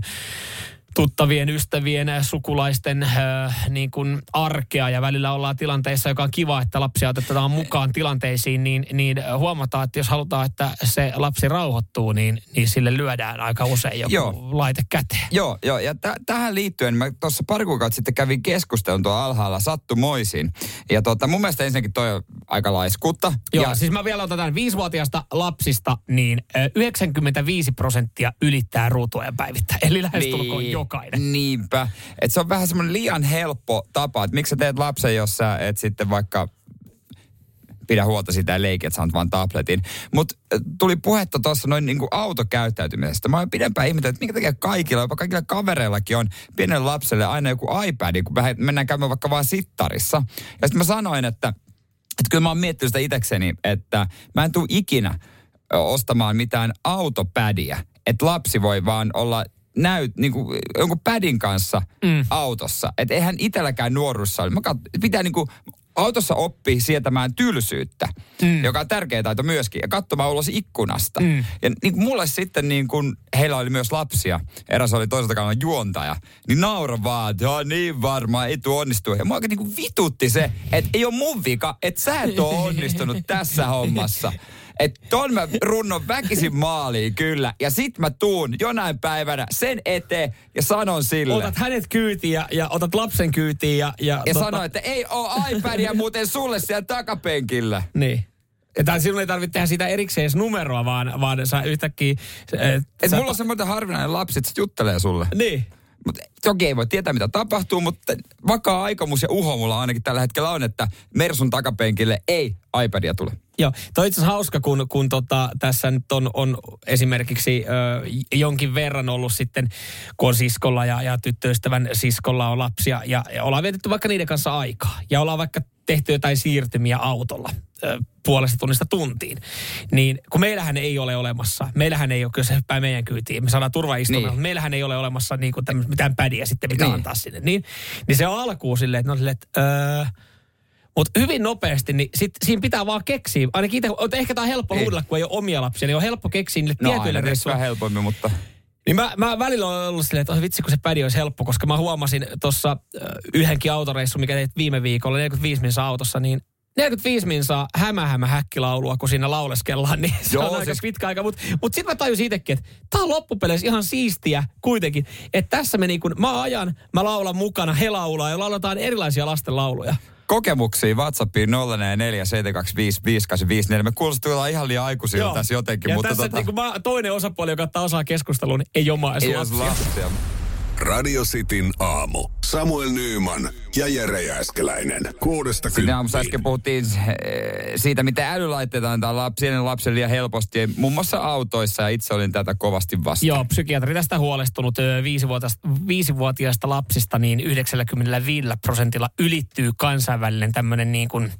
tuttavien, ystävien, sukulaisten äh, niin kuin arkea ja välillä ollaan tilanteissa, joka on kiva, että lapsia otetaan mukaan tilanteisiin, niin, niin huomataan, että jos halutaan, että se lapsi rauhoittuu, niin, niin sille lyödään aika usein joku Joo. laite käteen. Joo, joo ja t- tähän liittyen mä tuossa pari kuukautta sitten kävin keskustelun tuolla alhaalla sattumoisin. Ja tota, mun mielestä ensinnäkin toi on aika laiskutta. Joo, ja, siis mä vielä otetaan viisivuotiaasta lapsista, niin ö, 95 prosenttia ylittää ruutuajan päivittäin. Eli lähestulkoon Niin, jokainen. Niinpä. Et se on vähän semmoinen liian helppo tapa, että miksi sä teet lapsen, jos sä et sitten vaikka pidä huolta siitä ja leiki, että saat vaan tabletin. Mutta tuli puhetta tuossa noin niinku autokäyttäytymisestä. Mä oon pidempään ihmetellyt, että minkä takia kaikilla, jopa kaikilla kavereillakin on pienelle lapselle aina joku iPad, kun me mennään käymään vaikka vaan sittarissa. Ja sitten mä sanoin, että, että kyllä mä oon miettinyt sitä itekseni, että mä en tule ikinä ostamaan mitään autopädiä. Että lapsi voi vaan olla näyt, niin kuin, jonkun pädin kanssa mm. autossa. Että eihän itselläkään nuoruudessa ole. Mä kat, pitää niin kuin, autossa oppii sietämään tylsyyttä, mm. joka on tärkeä taito myöskin, ja katsomaan ulos ikkunasta. Mm. Ja niin kuin mulle sitten, niin kuin, heillä oli myös lapsia, eräs oli toiselta kannalta juontaja, niin naura vaan, että niin varmaan, ei tuo onnistu. Ja mua niin kuin vitutti se, että ei ole mun vika, että sä et ole onnistunut tässä *laughs* hommassa. Että ton mä runnon väkisin maaliin kyllä. Ja sit mä tuun jonain päivänä sen eteen ja sanon sille. Otat hänet kyytiin ja, ja otat lapsen kyytiin ja... Ja, ja sano, että ei oo iPadia muuten sulle siellä takapenkillä. Niin. Tai sinun ei tarvitse tehdä sitä erikseen edes numeroa, vaan, vaan sä yhtäkkiä... Et, Et sä- mulla on semmoinen harvinainen lapsi, että se juttelee sulle. Niin. Mutta toki ei voi tietää, mitä tapahtuu, mutta vakaa aikomus ja uho mulla ainakin tällä hetkellä on, että Mersun takapenkille ei iPadia tule. Joo, toi itse hauska, kun, kun tota, tässä nyt on, on esimerkiksi ö, jonkin verran ollut sitten, kun on siskolla ja, ja tyttöystävän siskolla on lapsia ja, ja ollaan vietetty vaikka niiden kanssa aikaa. Ja ollaan vaikka tehty jotain siirtymiä autolla puolesta tunnista tuntiin. Niin kun meillähän ei ole olemassa, meillähän ei ole, kyllä se hyppää meidän kyytiin, me saadaan turvaistumia, Niin. niin. meillähän ei ole olemassa niin kuin tämmöistä mitään pädiä sitten, mitä Niin. niin. antaa sinne. Niin, niin se on alkuun silleen, että no silleen, että öö, mutta hyvin nopeasti, niin sit, siinä pitää vaan keksiä. Ainakin itse, ehkä tämä on helppo Ei. huudella, kun ei ole omia lapsia, niin on helppo keksiä niille No tietyille aina reissuille. helpommin, mutta... Niin mä, mä välillä olen ollut silleen, että oh, vitsi kun se pädi olisi helppo, koska mä huomasin tuossa yhdenkin autoreissu, mikä teit viime viikolla, 45 minsa autossa, niin 45 minsaa hämä hämä häkkilaulua, kun siinä lauleskellaan, niin se Joo, on aika siis- pitkä aika. Mutta mut sitten mä tajusin itsekin, että tää on loppupeleissä ihan siistiä kuitenkin. Että tässä me niin kun, mä ajan, mä laulan mukana, he laulaa ja lauletaan erilaisia lasten lauluja. Kokemuksia WhatsAppiin 044 Me kuulostetaan ihan liian aikuisilta tässä jotenkin, ja mutta tässä tota, niin mä, toinen osapuoli, joka ottaa osaa keskusteluun, niin ei omaa ei lapsia. lapsia. Radio Cityn aamu. Samuel Nyyman ja Jere Jääskeläinen. Kuudesta Sinne aamussa äsken puhuttiin eh, siitä, miten älylaitteita antaa lapsille lapsille liian helposti, muun muassa autoissa, ja itse olin tätä kovasti vastaan. Joo, psykiatri tästä huolestunut viisivuotiaista lapsista, niin 95 prosentilla ylittyy kansainvälinen tämmöinen niin kuin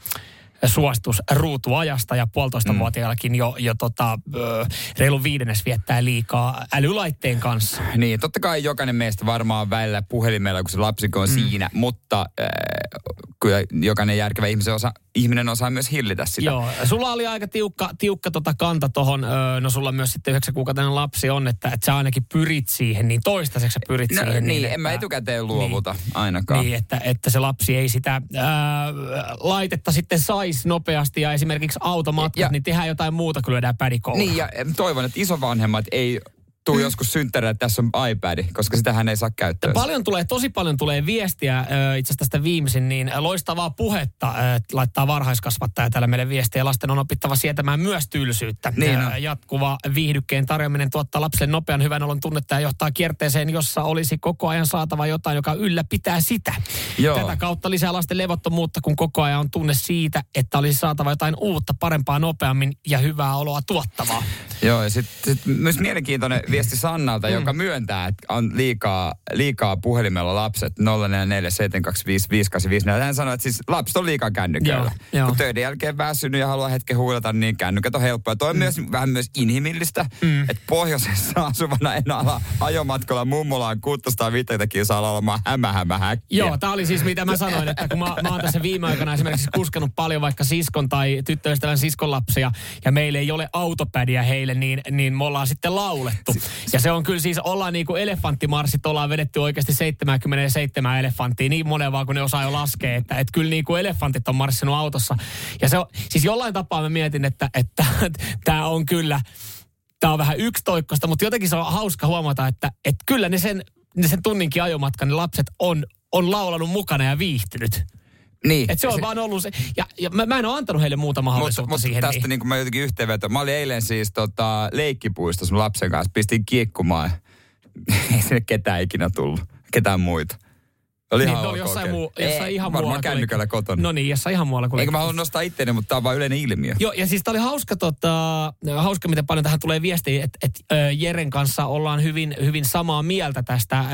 suositus ruutuajasta ja puolitoistavuotiaillakin jo, jo tota, reilu viidennes viettää liikaa älylaitteen kanssa. Niin, totta kai jokainen meistä varmaan välillä puhelimella, kun se lapsi on mm. siinä, mutta äh, kyllä jokainen järkevä ihmisen osa, ihminen osaa myös hillitä sitä. Joo, sulla oli aika tiukka, tiukka tota kanta tohon, no sulla myös sitten yhdeksän kuukautinen lapsi on, että, että sä ainakin pyrit siihen, niin toistaiseksi sä pyrit No, siihen. niin, että, en mä etukäteen luovuta niin, ainakaan. Niin, että, että se lapsi ei sitä ää, laitetta sitten saisi nopeasti ja esimerkiksi automatkat, Ja- niin tehdään jotain muuta, kun lyödään pädikouluun. Niin, ja toivon, että isovanhemmat ei tuu mm. joskus synttäreille, että tässä on iPad, koska sitähän ei saa käyttöön. Paljon tulee, tosi paljon tulee viestiä, itse asiassa tästä viimeisin, niin loistavaa puhetta laittaa varhaiskasvattaja täällä meille viestiä. Lasten on opittava sietämään myös tylsyyttä. Niin on. Jatkuva viihdykkeen tarjoaminen tuottaa lapselle nopean hyvän olon tunnetta ja johtaa kierteeseen, jossa olisi koko ajan saatava jotain, joka ylläpitää sitä. Joo. Tätä kautta lisää lasten levottomuutta, kun koko ajan on tunne siitä, että olisi saatava jotain uutta, parempaa, nopeammin ja hyvää oloa tuottavaa. Joo, ja sitten sit myös mielenkiintoinen viesti Sannalta, mm. joka myöntää, että on liikaa, liikaa puhelimella lapset 0447255854. Hän sanoi, että siis lapset on liikaa kännyköillä. Joo. Kun töiden jälkeen väsynyt ja haluaa hetken huilata, niin kännykät on helppoa. Toi on Mm. myös vähän myös inhimillistä, että pohjoisessa asuvana en ala ajomatkalla mummolaan 650 kilsaa olemaan hämä, hämä, häkkiä. Joo, tämä oli siis mitä mä sanoin, että kun mä, mä oon tässä viime aikoina esimerkiksi kuskenut paljon vaikka siskon tai tyttöystävän siskon lapsia ja meillä ei ole autopädiä heille, niin, niin me ollaan sitten laulettu. Ja se on kyllä siis, ollaan niin kuin elefanttimarssit, ollaan vedetty oikeasti 77 elefanttia, niin monen vaan kun ne osaa jo laskea, että, että kyllä niin kuin elefantit on marssinut autossa. Ja se on, siis jollain tapaa mä mietin, että, että *laughs* tämä on kyllä, tämä on vähän yksitoikkoista, mutta jotenkin se on hauska huomata, että, että kyllä ne sen, ne sen tunninkin ajomatkan ne lapset on, on laulanut mukana ja viihtynyt. Niin. Et se on vaan ollut se. Ja, ja mä, mä en ole antanut heille muuta mahdollisuutta Mutta mut siihen. tästä niin. niin kuin mä jotenkin yhteenveto. Mä olin eilen siis tota, leikkipuistossa mun lapsen kanssa. Pistin kiekkumaan. *laughs* Ei sinne ketään ikinä tullut. Ketään muita. Oli Niin, ihan ne oli ok jossain, käydä. muu, jossain Ei, ihan Varmaan muualla. kuin kännykällä leikki- kotona. No niin, jossain ihan muualla kuin Eikä mä halua nostaa itteeni, mutta tää on vaan yleinen ilmiö. Joo, ja siis tää oli hauska, tota, hauska miten paljon tähän tulee viestiä, että et, Jeren kanssa ollaan hyvin, hyvin samaa mieltä tästä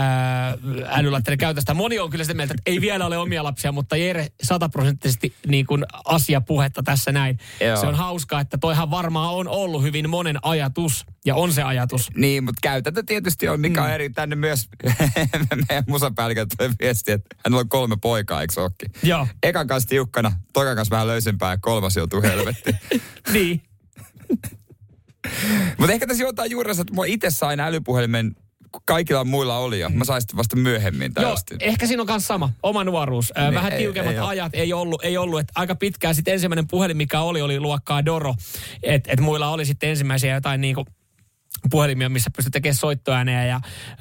älylaitteiden käytöstä. Moni on kyllä sitä mieltä, että ei vielä ole omia lapsia, mutta Jere sataprosenttisesti niin kuin asiapuhetta tässä näin. Joo. Se on hauskaa, että toihan varmaan on ollut hyvin monen ajatus, ja on se ajatus. Niin, mutta käytäntö tietysti on, mikä on eri. Tänne myös *laughs* meidän musapäälliköltä tulee viesti, että hänellä on kolme poikaa, eikö ookin? Joo. Ekan kanssa tiukkana, tokan kanssa vähän löysempää ja kolmas joutuu helvettiin. *laughs* niin. *laughs* mutta ehkä tässä jotain juurensa, että mä itse sain älypuhelimen, kun kaikilla muilla oli jo. Mä sain sitten vasta myöhemmin tai Joo, ehkä siinä on myös sama, oma nuoruus. Niin, Vähän ei- tiukemmat ei ajat ei ollut, ei ollut. Et aika pitkään sitten ensimmäinen puhelin, mikä oli, oli luokkaa Doro. Että et muilla oli sitten ensimmäisiä jotain niinku puhelimia, missä pystyi tekemään soittoääneä ja ö,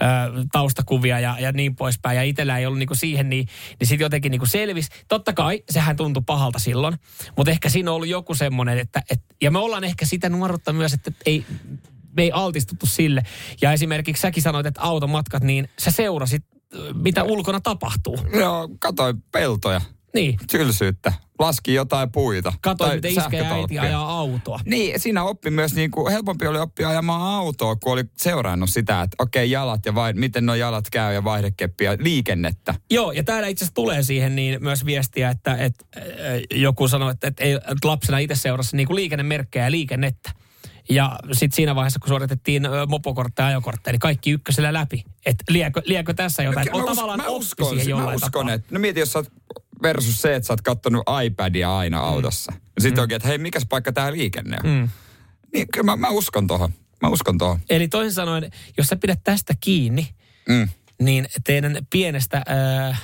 taustakuvia ja, ja niin poispäin. Ja itsellä ei ollut niinku siihen, niin, niin sitten jotenkin niinku selvisi. Totta kai, sehän tuntui pahalta silloin. Mutta ehkä siinä on ollut joku semmoinen, että, et, ja me ollaan ehkä sitä nuoruutta myös, että ei, me ei altistuttu sille. Ja esimerkiksi säkin sanoit, että automatkat, niin sä seurasit, mitä ulkona tapahtuu. Joo, katsoin peltoja, Niin, tylsyyttä, laski jotain puita. katsoit, tai miten iskä ja äiti ajaa autoa. Niin, siinä oppi myös, niin kuin, helpompi oli oppia ajamaan autoa, kun oli seurannut sitä, että okei, jalat ja vai, miten nuo jalat käy ja vaihdekeppi ja liikennettä. Joo, ja täällä itse asiassa tulee siihen niin myös viestiä, että, että joku sanoi, että, että, ei, että lapsena itse seurasi niin kuin liikennemerkkejä ja liikennettä. Ja sitten siinä vaiheessa, kun suoritettiin mopokortteja ja ajokortteja, niin kaikki ykkösellä läpi. Että liekö, liekö tässä jotain? Mä, us- tavallaan mä uskon, siihen mä uskon tapaa. että, no mieti, jos sä oot versus se, että sä oot kattonut iPadia aina autossa. Mm. Sitten oikein, että hei, mikäs paikka tää liikenne on? Mm. Niin kyllä mä, mä uskon tohon. Mä uskon tohon. Eli toisin sanoen, jos sä pidät tästä kiinni, Mm. niin teidän pienestä äh,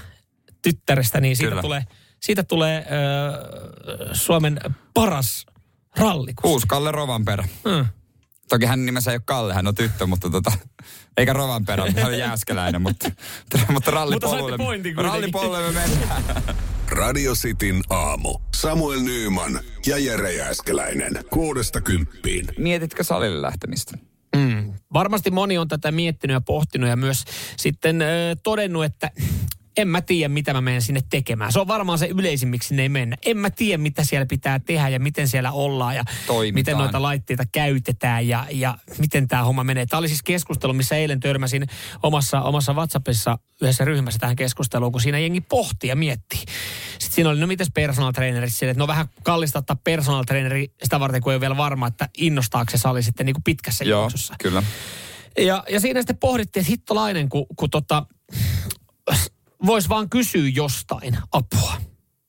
tyttärestä, niin siitä Kyllä. tulee, siitä tulee äh, Suomen paras rallikus. Uusi Kalle Rovanperä. Mm. Toki hän nimensä ei ole Kalle, hän on tyttö, mutta tota, eikä Rovanperä, hän on jääskeläinen, mutta, *laughs* mutta rallipolulle, kuitenkin. rallipolulle me mennään. *laughs* Radio Cityn aamu. Samuel Nyyman ja Jere Jääskeläinen. Kuudesta kymppiin. Mietitkö salille lähtemistä? Mm. Varmasti moni on tätä miettinyt ja pohtinut ja myös sitten ö, todennut, että en mä tiedä, mitä mä menen sinne tekemään. Se on varmaan se yleisin, miksi sinne ei mennä. En mä tiedä, mitä siellä pitää tehdä ja miten siellä ollaan ja Toimitaan. miten noita laitteita käytetään ja, ja miten tämä homma menee. Tämä oli siis keskustelu, missä eilen törmäsin omassa, omassa WhatsAppissa yhdessä ryhmässä tähän keskusteluun, kun siinä jengi pohti ja mietti. Sitten siinä oli, no mitäs personal trainerit sille, että no vähän kallista ottaa personal traineri sitä varten, kun ei ole vielä varma, että innostaako se sali sitten niin kuin pitkässä Joo, juoksussa. kyllä. Ja, ja siinä sitten pohdittiin, että hittolainen, kun, kun tota, voisi vaan kysyä jostain apua.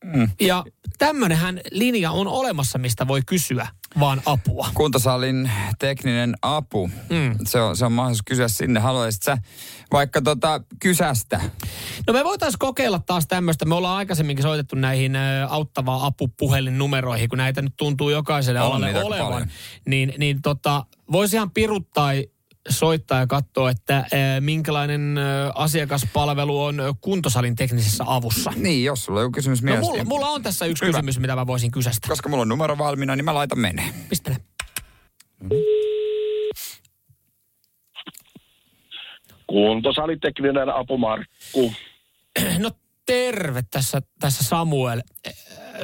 Mm. Ja tämmönenhän linja on olemassa, mistä voi kysyä vaan apua. Kuntosalin tekninen apu. Mm. Se, on, se on mahdollisuus kysyä sinne. Haluaisit sä vaikka tota kysästä? No me voitaisiin kokeilla taas tämmöistä. Me ollaan aikaisemminkin soitettu näihin ö, auttavaa apupuhelinnumeroihin, kun näitä nyt tuntuu jokaiselle On alalle olevan. paljon. Niin, niin tota, voisi ihan piruttaa soittaa ja katsoa, että ö, minkälainen ö, asiakaspalvelu on kuntosalin teknisessä avussa. Niin, jos sulla on kysymys No mielessä. mulla, mulla on tässä yksi Hyvä. kysymys, mitä mä voisin kysästä. Koska mulla on numero valmiina, niin mä laitan menee. Pistele. Kuntosalitekninen apu Markku. No terve tässä, tässä Samuel. Eh,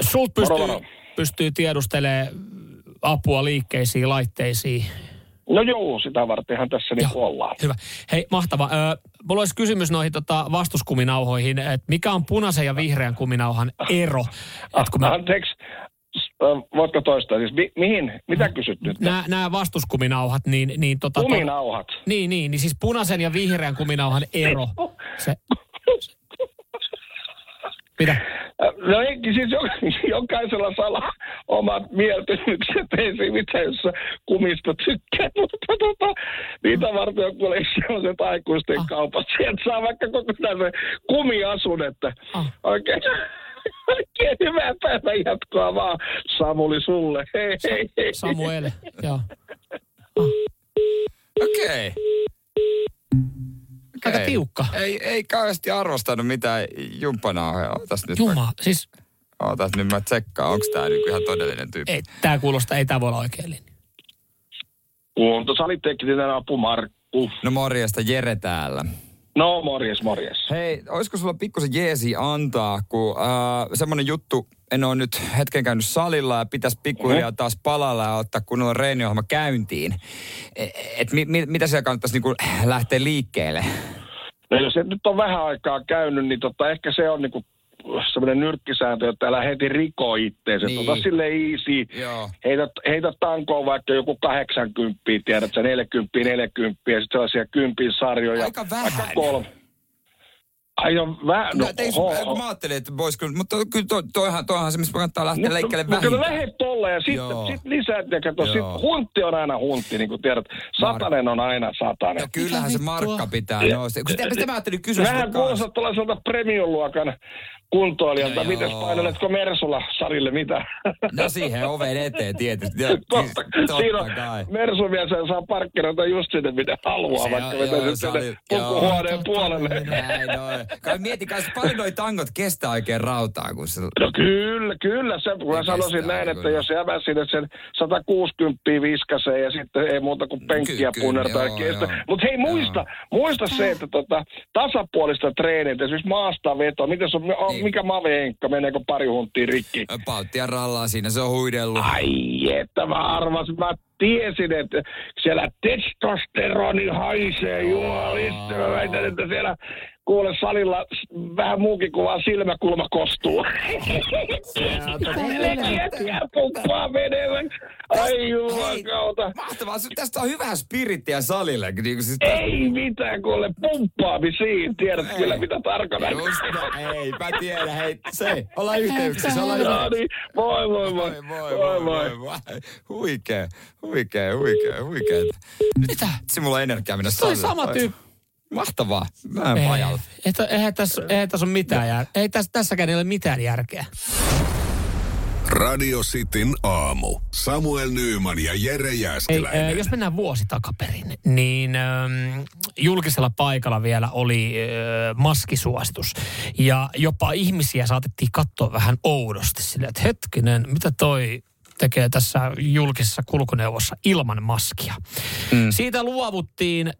Sult pystyy, Moro, moro. pystyy tiedustelemaan apua liikkeisiin, laitteisiin. No joo, sitä vartenhan tässä niin ollaan. Hyvä. Hei, mahtava. Ö, mulla olisi kysymys noihin tota, vastuskuminauhoihin, että mikä on punaisen ja vihreän kuminauhan ero? *laughs* Et kun mä, Anteeksi, voitko toistaa? Siis mi- mihin? Mitä kysyt nyt? nämä, nämä vastuskuminauhat, niin... niin tota, to- Kuminauhat. niin, niin, niin siis punaisen ja vihreän kuminauhan ero. *laughs* Se, mitä? No ei, siis jo- *laughs* jokaisella sala omat mieltymykset, ei se mitään, jos sä kumista tykkää, *laughs* mutta tota, niitä varten on kuule sellaiset aikuisten Ah. kaupat. Sieltä saa vaikka koko se kumiasun, että Ah. oikein, *laughs* oikein hyvää päivän jatkoa vaan Samuli sulle. Hei, hei, hei. Samuel, joo. Okei. Aika Okei. tiukka. Ei, ei kauheasti arvostanut mitään jumppanauhoja. Ootas nyt. Siis Mä, ootas nyt mä tsekkaan, onko tää niinku ihan todellinen tyyppi. ei, tää kuulostaa, ei tää voi olla oikein linja. Kuntosalitekninen apu Markku. No morjesta, Jere täällä. No morjes, morjes. Hei, olisiko sulla pikkusen jeesi antaa, kun äh, semmonen juttu, en ole nyt hetken käynyt salilla ja pitäisi pikkuhiljaa taas palalla ja ottaa kunnolla reeniohjelma käyntiin. E- Et mi, mi, mitä siellä kannattaisi niinku lähteä liikkeelle? No jos et nyt on vähän aikaa käynyt, niin tota, ehkä se on niinku semmoinen nyrkkisääntö, että älä heti riko itteensä. Niin. Niin. Tota sille easy. Joo. Heitä, heitä tankoon vaikka joku 80, tiedät sä, 40, 40 ja sitten sellaisia kympin sarjoja. Aika vähän. Vaikka kolme. Ai on vähän, no, No, teis, ho, kun mä ajattelin, että voisiko, mutta kyllä toi, toihan, toihan se, missä kannattaa lähteä leikkeelle mutta kyllä vähintään. lähdet tolle ja sitten sit lisäät ja kato, sit huntti on aina huntti, niin kuin tiedät. Satanen on aina satanen. No kyllähän se markka pitää nousta. Kun sitä, sitä mä ajattelin kysyä Vähän sitä kanssa. kuulostaa tällaiselta premium-luokan kuntoilijalta. No No Mites paineletko Mersulla Sarille mitä? No siihen oven eteen tietysti. Ja, *laughs* Totta, totta siinä on kai. Mersumies ja saa parkkeroida just sinne, mitä haluaa, Se vaikka on- vetäisit joo, sinne pukuhuoneen puolelle. Näin on. Kai mieti, kai paljon noi tangot kestää oikein rautaa, kun se... No kyllä, kyllä. Se, kun mä sanoisin näin, että jos jäbä sinne sen 160 viskasee ja sitten ei muuta kuin penkkiä Ky- punnertaa joo, joo. Mutta hei muista, muista se, että tota, tasapuolista treeniä, esimerkiksi maasta vetoa, miten se on, Niin. mikä mavenkka, meneekö pari huntia rikki? Baltian rallaa siinä, se on huidellut. Ai että mä arvasin, mä tiesin, että siellä testosteroni haisee jumalista. Mä väitän, että siellä kuule salilla vähän muukin kuin vaan silmäkulma kostuu. Pukkua vedellä. Ai jumalauta. Mahtavaa, se- tästä on hyvää spirittiä salille. Niin siis Ei mitään, kuule pumppaamisiin. Tiedät Ei. kyllä, mitä tarkoitan. Just näin. Ei, mä tiedän. Hei, se, ollaan yhteyksissä, ollaan No niin, voi voi voi. Voi, voi, voi, voi. Huikee, huikee, huikee, huikee. Nyt Mitä? se mulla on energiaa mennä salille. sama tyyppi. Mahtavaa. Mä en Ei, pajalla. et- Eihän tässä, eihän tässä ole mitään järkeä. Ei tässä, tässäkään ei ole mitään järkeä. Radio Cityn aamu. Samuel Nyyman ja Jere Ei, Jääskeläinen. äh, jos mennään vuosi takaperin, niin ähm, julkisella paikalla vielä oli äh, maskisuositus. Ja jopa ihmisiä saatettiin katsoa vähän oudosti silleen, että hetkinen, mitä toi tekee tässä julkisessa kulkuneuvossa ilman maskia. Mm. Siitä luovuttiin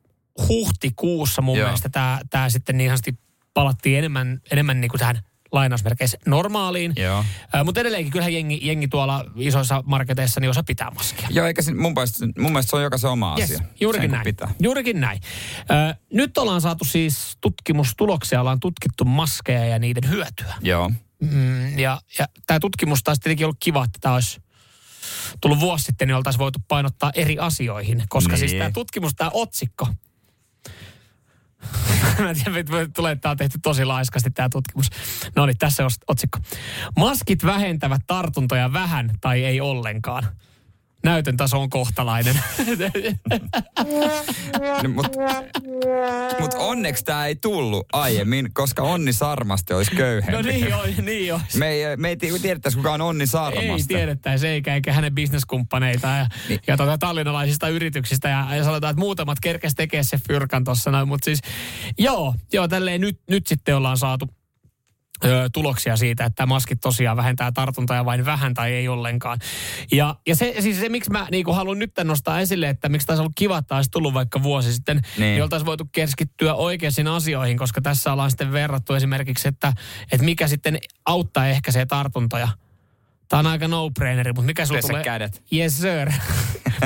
huhtikuussa mun Joo. mielestä tämä, tämä sitten niin sanotusti palattiin enemmän, enemmän niin kuin tähän lainausmerkeissä normaaliin. Joo. Äh, mutta edelleenkin kyllähän jengi, jengi tuolla isoissa marketeissa niin osa pitää maskia. Joo, eikä se, mun, mielestä, mun mielestä se on jokaisen oma Yes, asia. juurikin Sen näin. Pitää. Juurikin näin. Ö, nyt ollaan saatu siis tutkimustuloksia, ollaan tutkittu maskeja ja niiden hyötyä. Joo. Mm, ja ja tämä tutkimus taas tietenkin ollut kiva, että tämä olisi tullut vuosi sitten, niin oltaisiin voitu painottaa eri asioihin. Koska Niin. siis tämä tutkimus, tämä otsikko, *laughs* Mä en tiedä, että tulee, että tämä on tehty tosi laiskasti tämä tutkimus. No niin, tässä on otsikko. Maskit vähentävät tartuntoja vähän tai ei ollenkaan. Näytön taso on kohtalainen. No, Mutta mut onneksi tämä ei tullut aiemmin, koska Onni Sarmasti olisi köyhempi. no niin on, niin on. Me ei, me ei ti- tiedettäisi, kuka on Onni Sarmasta. Ei tiedettäisi eikä, eikä hänen bisneskumppaneita ja, Niin. ja tota, tallinnalaisista yrityksistä. Ja, ja sanotaan, että muutamat kerkes tekee se fyrkan tuossa. Mutta siis joo, joo tälleen nyt, nyt sitten ollaan saatu tuloksia siitä, että maskit tosiaan vähentää tartuntoja vain vähän tai ei ollenkaan. Ja, ja se, siis se, miksi mä niin haluan nyt nostaa esille, että miksi taisi ollut kiva, että olisi tullut vaikka vuosi sitten, Niin. niin, niin oltaisiin voitu keskittyä oikeisiin asioihin, koska tässä ollaan sitten verrattu esimerkiksi, että, että mikä sitten auttaa ehkäisee tartuntoja. Tämä on aika no-braineri, mutta mikä sulla tulee... kädet. Yes sir. *laughs*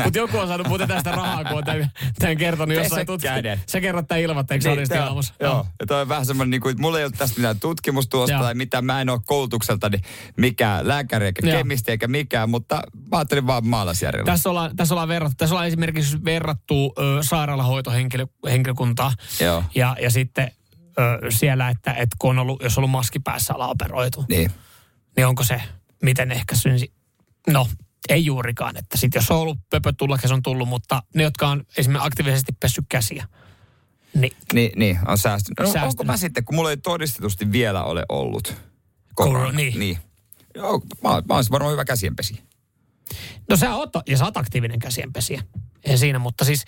Mutta joku on saanut muuten tästä rahaa, kun on tämän, tämän kertonut jossain tutkimuksessa. Sä kerrot tämän ilmatteeksi niin, joo, aamussa. Joo, ja toi on vähän semmoinen, niin kuin, että mulla ei ole tästä mitään tutkimustuosta Joo. tai mitään. Mä en ole koulutukselta niin mikään lääkäri eikä Joo. kemisti eikä mikään, mutta mä ajattelin vaan maalaisjärjellä. Tässä ollaan, tässä ollaan verrattu, tässä ollaan esimerkiksi verrattu ö, sairaalahoitohenkilökuntaa. Joo. Ja, ja sitten ö, siellä, että, että kun on ollut, jos on ollut maski päässä ollaan operoitu, Niin. niin onko se, miten ehkä synsi? No, ei juurikaan. Että sit jos on ollut tullakin, se on tullut, mutta ne, jotka on esimerkiksi aktiivisesti pessy käsiä, niin Niin, niin on säästynyt. No, Säästynyt. onko mä sitten, kun mulla ei todistetusti vielä ole ollut korona. Niin. niin. Joo, mä, mä olisin varmaan hyvä käsienpesi. No sä oot, ja sä oot aktiivinen käsienpesijä. Ei siinä, mutta siis,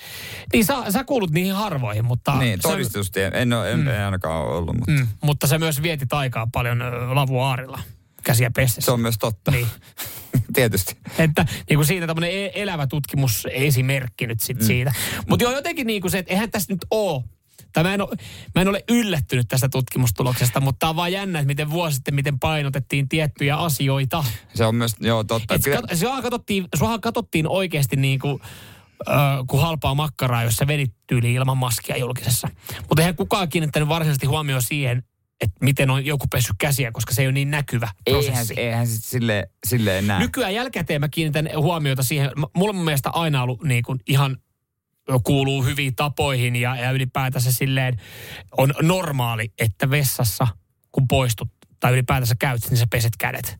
niin sä, sä kuulut niihin harvoihin, mutta... Niin, sä- todistetusti en, en, ole, en, mm. en ainakaan ollut, mutta Mm, mutta se myös vietit aikaa paljon lavuaarilla käsiä pestessä. se on myös totta. Niin. *laughs* Tietysti. Että niin kuin siitä tämmöinen e- elävä tutkimusesimerkki nyt sit mm. siitä. Mutta joo, jotenkin niin kuin se, että eihän tässä nyt ole. Tai mä en, ole, mä en ole yllättynyt tästä tutkimustuloksesta, mutta tämä on vaan jännä, että miten vuosi sitten, miten painotettiin tiettyjä asioita. Se on myös, joo totta. Et kat, suahan katsottiin, suahan katsottiin oikeasti niin kuin, äh, kuin halpaa makkaraa, jos sä vedit tyyli ilman maskia julkisessa. Mutta eihän kukaan kiinnittänyt varsinaisesti huomioon siihen, että miten on joku pessyt käsiä, koska se ei ole niin näkyvä prosessi. eihän, se sille, silleen näe. Nykyään jälkikäteen mä kiinnitän huomiota siihen. Mulla on mun mielestä aina ollut niin kuin ihan kuuluu hyviin tapoihin ja, ja ylipäätänsä silleen on normaali, että vessassa kun poistut tai ylipäätänsä käyt, niin sä peset kädet.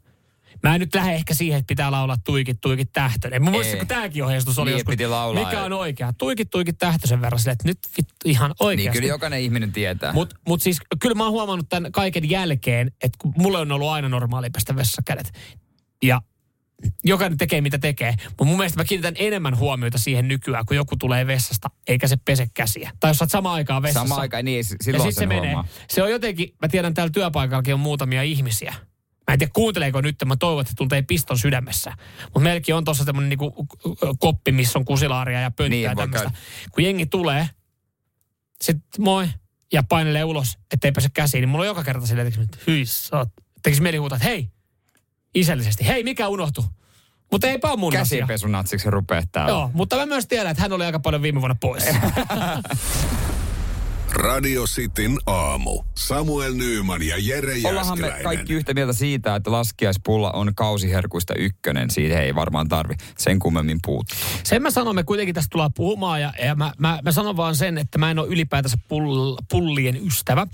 Mä en nyt lähde ehkä siihen, että pitää laulaa tuikit, tuikit tähtönen. Mä muistin, Ei. kun tämäkin ohjeistus oli Niin, joskus. piti laulaa. Mikä on oikea? Tuikit, tuikit tähtösen verran silleen, että nyt vittu ihan Niin oikeasti. kyllä jokainen ihminen tietää. Mutta mut siis kyllä mä oon huomannut tämän kaiken jälkeen, että kun mulle on ollut aina normaali pestä vessassa kädet. Ja jokainen tekee mitä tekee. Mutta mun mielestä mä kiinnitän enemmän huomiota siihen nykyään, kun joku tulee vessasta, eikä se pese käsiä. Tai jos sä oot samaan aikaan vessassa. Sama aika, niin s- ja silloin sitten se menee. Se on jotenkin, mä tiedän täällä työpaikallakin on muutamia ihmisiä. Mä en tiedä kuunteleeko nyt, mä toivon, että tuntee piston sydämessä. Mutta meilläkin on tuossa tämmöinen niinku koppi, missä on kusilaaria ja pönttöä Niin, ja tämmöistä. Kun jengi tulee, sitten moi, ja painelee ulos, ettei pääse käsiin, niin mulla on joka kerta silleen, että hyi, sä oot. Tekisi mieli huutaa, että hei, isällisesti, hei, mikä unohtu? Mutta eipä ole mun asia. Käsienpesunatsiksi rupeaa täällä. Joo, mutta mä myös tiedän, että hän oli aika paljon viime vuonna pois. *laughs* Radio Cityn aamu. Samuel Nyyman ja Jere Ollaanhan me kaikki yhtä mieltä siitä, että laskiaispulla on kausiherkuista ykkönen. Siitä ei varmaan tarvi sen kummemmin puuttua. Sen mä sanon, me kuitenkin tästä tullaan puhumaan ja, ja mä, mä, mä, sanon vaan sen, että mä en ole ylipäätänsä pull, pullien ystävä.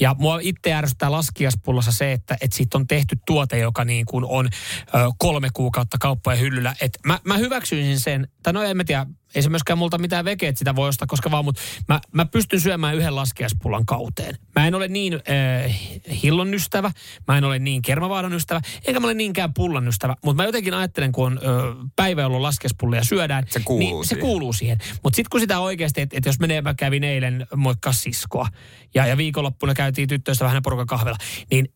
Ja mua itse ärsyttää laskiaspullassa se, että, että siitä on tehty tuote, joka niin kuin on ö, kolme kuukautta kauppojen hyllyllä. Et mä, mä hyväksyisin sen, tai no en mä tiedä, ei se myöskään multa mitään vekeä, että sitä voi ostaa, koska vaan, mutta mä, mä pystyn syömään yhden laskiaspullan kauteen. Mä en ole niin äh, hillon ystävä, mä en ole niin kermavaadon ystävä, eikä mä ole niinkään pullan ystävä, mutta mä jotenkin ajattelen, kun on äh, päivä, jolloin laskiaspullia syödään, Se kuuluu niin se siihen. kuuluu siihen. Mutta sitten kun sitä oikeasti, että et jos menee, mä kävin eilen moikkaa siskoa, ja, ja viikonloppuna käytiin tyttöistä vähän porukan kahvella, niin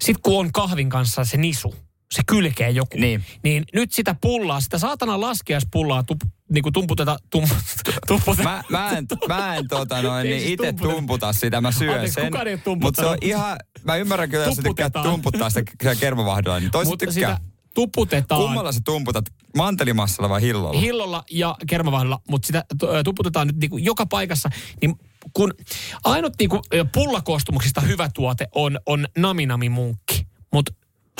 sitten kun on kahvin kanssa se nisu, se kylkee joku. Niin. Niin nyt sitä pullaa, sitä saatana laskiaispullaa tup, niin kuin tumputeta, tum, *laughs* tumputeta. Mä, mä en, mä en tota noin, niin siis itse tumputeta. tumputa sitä, mä syön Anteeksi, sen. kukaan ei ole Mutta se on ihan, mä ymmärrän kyllä, jos sä tykkää Tumputetaan. tumputtaa sitä siellä kermavahdilla, niin toiset tykkää. sitä tuputetaan Kummalla sä tumputat? Mantelimassalla vai hillolla? hillolla ja kermavahdilla, mutta sitä tuputetaan nyt niin kuin joka paikassa. Niin kun ainut niin kuin pullakoostumuksista hyvä tuote on, on naminami munkki, mutta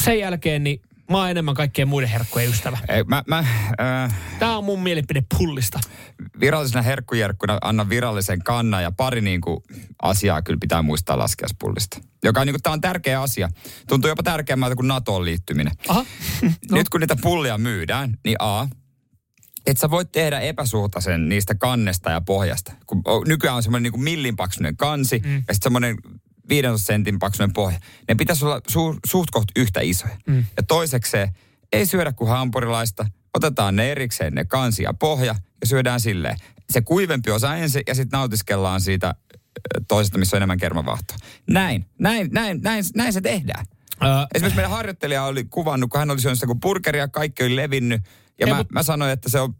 sen jälkeen niin mä oon enemmän kaikkien muiden herkkujen ystävä. Ei, mä, mä äh, Tämä on mun mielipide pullista. virallisena herkkujerkkuna annan virallisen kannan ja pari niinku asiaa kyllä pitää muistaa laskeaspullista. Joka on niinku, tää on tärkeä asia. Tuntuu jopa tärkeämmältä kuin NATOon liittyminen. Aha. No. *laughs* Nyt kun niitä pullia myydään, niin A, että sä voit tehdä epäsuhtaisen niistä kannesta ja pohjasta. Kun nykyään on semmoinen niinku millin paksuinen kansi mm. ja sitten semmoinen 15 sentin paksuinen pohja. Ne pitäisi olla su- suht koht yhtä isoja. Mm. Ja toisekseen, ei syödä kuin hampurilaista. Otetaan ne erikseen, ne kansi ja pohja, ja syödään silleen. Se kuivempi osa ensin, ja sitten nautiskellaan siitä ö, toisesta, missä on enemmän kermavahtoa. Näin, näin, näin, näin, näin se tehdään. Öö, Esimerkiksi meidän harjoittelija oli kuvannut, kun hän oli syönyt sitä, kun burgeria, kaikki oli levinnyt. Ja Ei, mä, mut- mä sanoin, että se on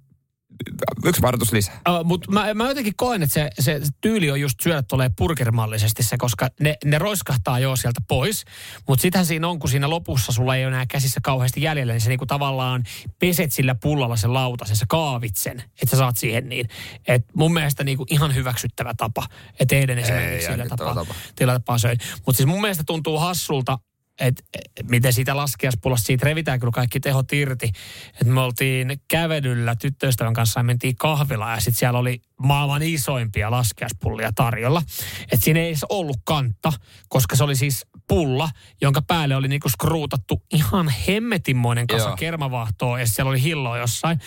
yksi varoitus lisää. Uh, Mutta mä, mä jotenkin koen, että se, se, tyyli on just syödä tulee burgermallisesti se, koska ne, ne roiskahtaa jo sieltä pois. Mutta sitähän siinä on, kun siinä lopussa sulla ei ole enää käsissä kauheasti jäljellä, niin se niinku tavallaan peset sillä pullalla sen lautasen, sä kaavit sen, että sä saat siihen niin. Et mun mielestä niinku ihan hyväksyttävä tapa. Että eilen esimerkiksi sillä järkyttävä tapaa, tapa. tapaa söin. Mutta siis mun mielestä tuntuu hassulta, että et, miten siitä laskiaspullosta siitä revitään kyllä kaikki tehot irti. Että me oltiin kävelyllä tyttöystävän kanssa ja mentiin kahvilaan ja sitten siellä oli maailman isoimpia laskiaspullia tarjolla. Että siinä ei edes ollut kantta, koska se oli siis pulla, jonka päälle oli niinku skruutattu ihan hemmetinmoinen kasa Joo. kermavahtoa ja siellä oli hilloa jossain.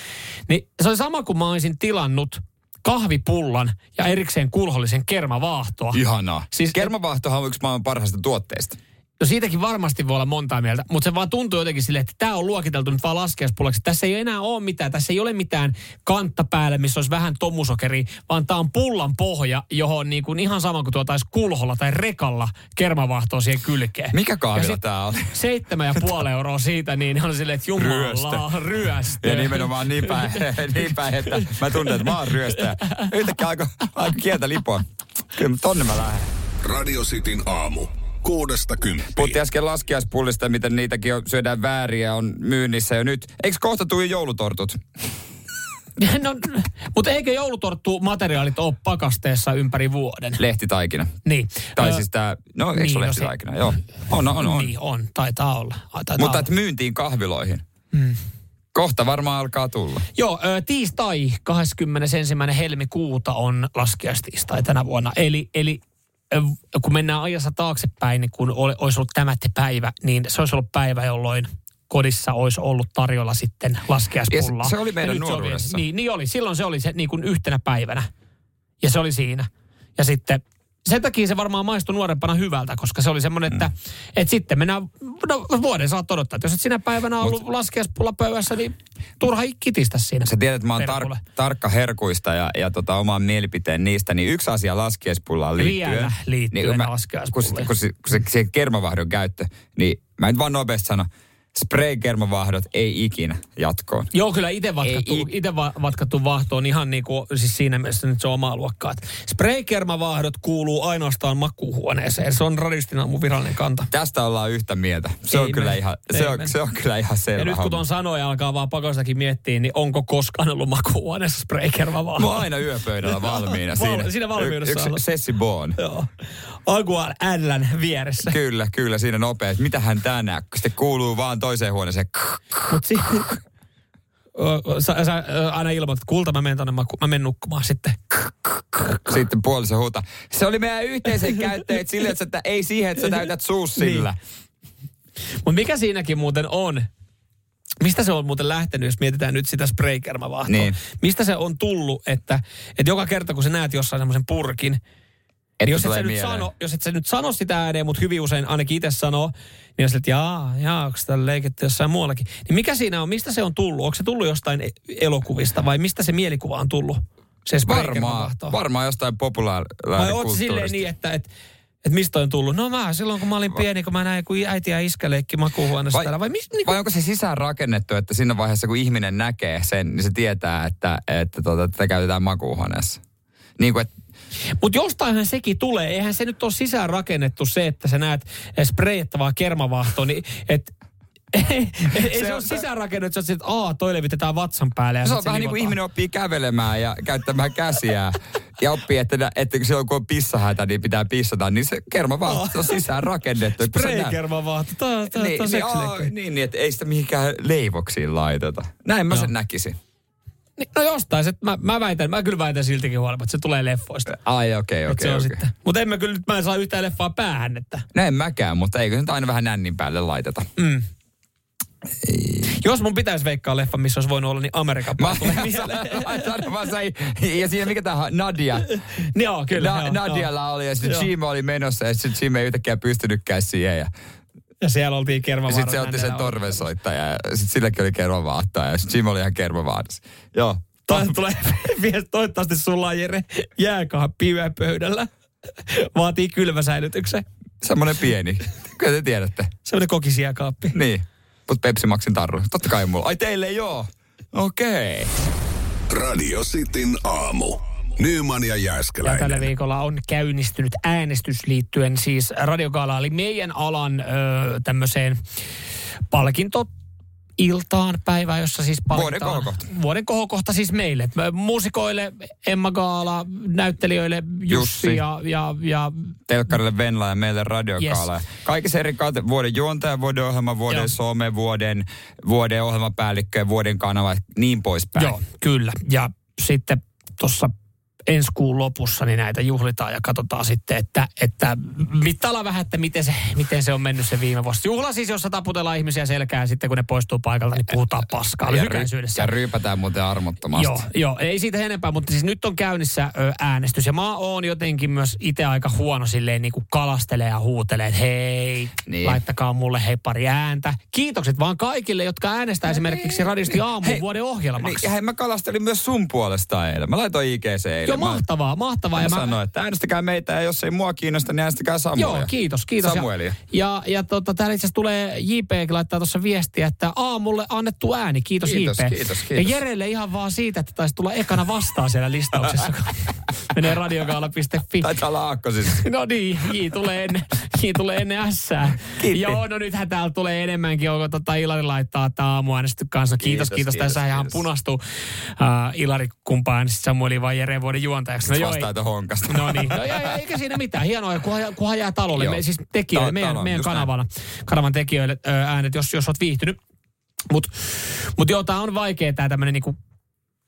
Niin se oli sama kuin mä olisin tilannut kahvipullan ja erikseen kulhollisen kermavaahtoa. Ihanaa. Siis Kermavaahtohan on yksi maailman parhaista tuotteista. No siitäkin varmasti voi olla montaa mieltä, mutta se vaan tuntuu jotenkin silleen, että tämä on luokiteltu nyt vaan laskeuspullaksi. Tässä ei enää ole mitään, tässä ei ole mitään kantta päällä, missä olisi vähän tomusokeri, vaan tämä on pullan pohja, johon niin kuin ihan sama kuin tuotaisi kulholla tai rekalla kermavahtoa siihen kylkeen. Mikä kahvila tää oli? Seitsemän ja *laughs* puoli euroa siitä, niin on silleen, että jumala, ryöstö. Ja nimenomaan niin päin, *laughs* niin päin että mä tunnen, että mä oon ryöstäjä. Yhtäkkiä alkoi alko kieltä lipoa. Kyllä tonne mä lähden. Radio Cityn aamu. Kuudesta kymppiin. Puhuttiin äsken laskiaispullista, miten niitäkin on, syödään vääriä, on myynnissä jo nyt. *laughs* Eikö kohta tule joulutortut? No, mutta eikö joulutorttu materiaalit ole pakasteessa ympäri vuoden? Lehtitaikina. Niin. Tai Ö, siis tää, no eikö niin, ole no se- lehtitaikina? Joo. On, on, on. Niin on, taitaa olla. Ai, Taitaa Mutta olla. että myyntiin kahviloihin. Mm. Kohta varmaan alkaa tulla. Joo, ö, tiistai 21. helmikuuta on laskiaistiistai tänä vuonna. Eli, eli kun mennään ajassa taaksepäin, niin kun oli, olisi ollut tämä päivä, niin se olisi ollut päivä, jolloin kodissa olisi ollut tarjolla sitten laskiaispullaa. Ja se- se oli meidän nyt se nuoruudessa. niin, niin oli. Silloin se oli se niin kuin yhtenä päivänä. Ja se oli siinä. Ja sitten sen takia se varmaan maistui nuorempana hyvältä, koska se oli semmoinen, että, Mm. että sitten mennään, no vuoden saat odottaa. Että jos et sinä päivänä ollut Mut, laskiaspulla pöydässä, niin turha kitistä siinä. Sä tiedät, että mä oon tar- tarkka herkuista ja, ja tota, oman mielipiteen niistä, niin yksi asia laskiaispullaan liittyen. Vielä liittyen kun, mä, kun, se- kun, se, kun se, se kermavahdon käyttö, niin mä nyt vaan nopeasti sanon, spray-kermavahdot ei ikinä jatkoon. Joo, kyllä itse vatkattu, ite va, vatkattu vahto on ihan niin kuin, siis siinä mielessä nyt se on omaa luokkaa. Spraykermavahdot kuuluu ainoastaan makuuhuoneeseen. Se on radistin aamun virallinen kanta. Tästä ollaan yhtä mieltä. Se on, kyllä ihan, se, on, se on kyllä ihan selvä Ja nyt kun tuon sanoja alkaa vaan pakostakin miettiä, niin onko koskaan ollut makuuhuoneessa spraykermavahto? Mä oon aina yöpöydällä *laughs* valmiina Val- siinä. siinä valmiudessa Y-. Yksi Sessi Boon. Joo. Ällän vieressä. Kyllä, kyllä, siinä nopea. Mitä hän tänään? Sitten kuuluu vaan toiseen huoneeseen. Mut si- *laughs* sä, sä aina ilmoitat, että kulta mä menen tonne maku- mä menen nukkumaan sitten. Sitten puolissa huuta. Se oli meidän yhteisen käyttäjät sille, että sä- ei siihen, että sä täytät suus sillä. Mutta mikä siinäkin muuten on? Mistä se on muuten lähtenyt, jos mietitään nyt sitä spraykermavahtoa? Niin. Mistä se on tullut, että, että joka kerta kun sä näet jossain semmoisen purkin, Että jos et, sä nyt sano, jos et sä nyt sano sitä ääneen, mutta hyvin usein ainakin itse sanoo, niin sille, että jaa, jaa, onko sitä leikitty jossain muuallakin. Niin mikä siinä on, mistä se on tullut? Onko se tullut jostain e- elokuvista vai mistä se mielikuva on tullut? Se Varmaan, varmaan jostain Vai populaarikulttuurista. oot sä silleen niin, että, että, että mistä on tullut? No mä silloin kun mä olin pieni, kun mä näin, kun äiti ja iskä leikki makuuhuoneessa Vai, täällä. Vai, mis, niin, vai onko se sisään rakennettu, että siinä vaiheessa kun ihminen näkee sen, niin se tietää, että, että tota, tätä käytetään makuuhuoneessa? Niin kuin, että Mutta jostainhan sekin tulee. Eihän se nyt ole sisään rakennettu se, että sä näet sprejattavaa kermavahtoa, niin et, *laughs* ei se, se on- sisäänrakennettu, että, että aa, toi levitetään vatsan päälle. Ja se on vähän niin kuin ihminen oppii kävelemään ja käyttämään käsiä. Ja oppii, että, että silloin kun on pissahätä, niin pitää pissata, niin se kerma vaan se on *laughs* sisään rakennettu. että Spray-kermavahto, Niin, tää on niin, oo, niin, niin, että ei sitä mihinkään leivoksiin laiteta. Näin mä sen näkisin. Niin, no jostain, se, mä, mä, väitän, mä kyllä väitän siltikin huolimatta, että se tulee leffoista. Ai okei, Okay, okei, okei. Mutta en mä kyllä mä en saa yhtään leffaa päähän, että... Näin mäkään, mutta eikö nyt aina vähän nännin päälle laiteta? Mm. Jos mun pitäisi veikkaa leffa, missä olisi voinut olla, niin Amerikan Mä vaan *laughs* sai, ja siinä mikä tämä Nadia. Joo, kyllä. Na, joo, Nadialla oli ja sitten Joo. Jim oli menossa ja sitten Jim ei yhtäkkiä pystynytkään siihen. Ja, Ja siellä oltiin kermavaara. sitten se otti sen torvensoittaja ja sitten silläkin oli kermavaahtoa ja sitten Jim oli ihan kermavaahdas. Joo. Toi tulee *laughs* viesti, toivottavasti sulla on Jere jääkaappi yöpöydällä. Vaatii kylmäsäilytyksen. Semmoinen pieni. Kyllä te tiedätte. Semmoinen kokisjääkaappi. Niin. Mutta Pepsi Maxin tarru. Totta kai mulla. Ai teille joo. Okei. Radio Radio Cityn aamu. Nyman ja Ja Jääskeläinen. tällä viikolla on käynnistynyt äänestys liittyen siis Radiogaala, eli meidän alan ö, tämmöiseen palkinto iltaan päivään, jossa siis palkitaan... Vuoden kohokohta. Vuoden kohokohta siis meille. Muusikoille Emma Gaala, näyttelijöille Jussi, Jussi. ja, ja, ja Telkkarille Venla ja meille radiokaala. Yes. Kaikissa eri kautta, vuoden juontaja, vuoden ohjelma, vuoden Joo. some, vuoden, vuoden ohjelmapäällikkö ja vuoden kanava, niin poispäin. Joo, kyllä. Ja sitten tuossa ensi kuun lopussa niin näitä juhlitaan ja katsotaan sitten, että, että mittaillaan vähän, että miten se, miten se on mennyt se viime vuosi. Juhla siis, jossa taputellaan ihmisiä selkään sitten kun ne poistuu paikalta, niin puhutaan paskaa ja, ry- ja ryypätään muuten armottomasti. Joo, joo, ei siitä enempää, mutta siis nyt on käynnissä ö, äänestys. Ja mä oon jotenkin myös itse aika huono silleen niin kuin kalastelee ja huutelee, että hei, niin. Niin. laittakaa mulle hei pari ääntä. Kiitokset vaan kaikille, jotka äänestää esimerkiksi Radisti aamu Hei, vuoden Niin, ohjelmaksi. ja hei, mä kalastelin myös sun puolesta eilen. Mä laitoin IGC eilen. Joo, Mä- mahtavaa, mahtavaa. Mä, Ja mä sanoin, että äänestäkää meitä ja jos ei mua kiinnosta, niin äänestäkää Samuelia. Joo, kiitos, kiitos. Samuelia. Ja, ja tota, täällä itse asiassa tulee JP laittaa tuossa viestiä, että aamulle annettu ääni. Kiitos, Kiitos, JP. kiitos, Ja kiitos. Jerelle ihan vaan siitä, että taisi tulla ekana vastaan siellä listauksessa, kun *laughs* menee radiogaala.fi. Taitaa olla aakkosissa. No niin, J tulee ennen, J tulee ennen. Kiitti. Joo, no nythän täällä tulee enemmänkin, onko tota Ilari laittaa, että aamuäänesty kanssa. Kiitos, kiitos. Kiitos, kiitos. Tässä ihan punastuu. Uh, Ilari kumpaa äänestit Samueli vai Jere vuoden juontajaksi. No ei- Vastaita honkasta. No niin, no, ja, ja, eikä siinä mitään. Hienoa, kunhan, kunhan jää talolle. Joo. Me, siis tekijöille, Ta- meidän, meidän just näin. kanavan tekijöille äänet, jos, jos oot viihtynyt. Mutta mut joo, tää on vaikea tää tämmönen niinku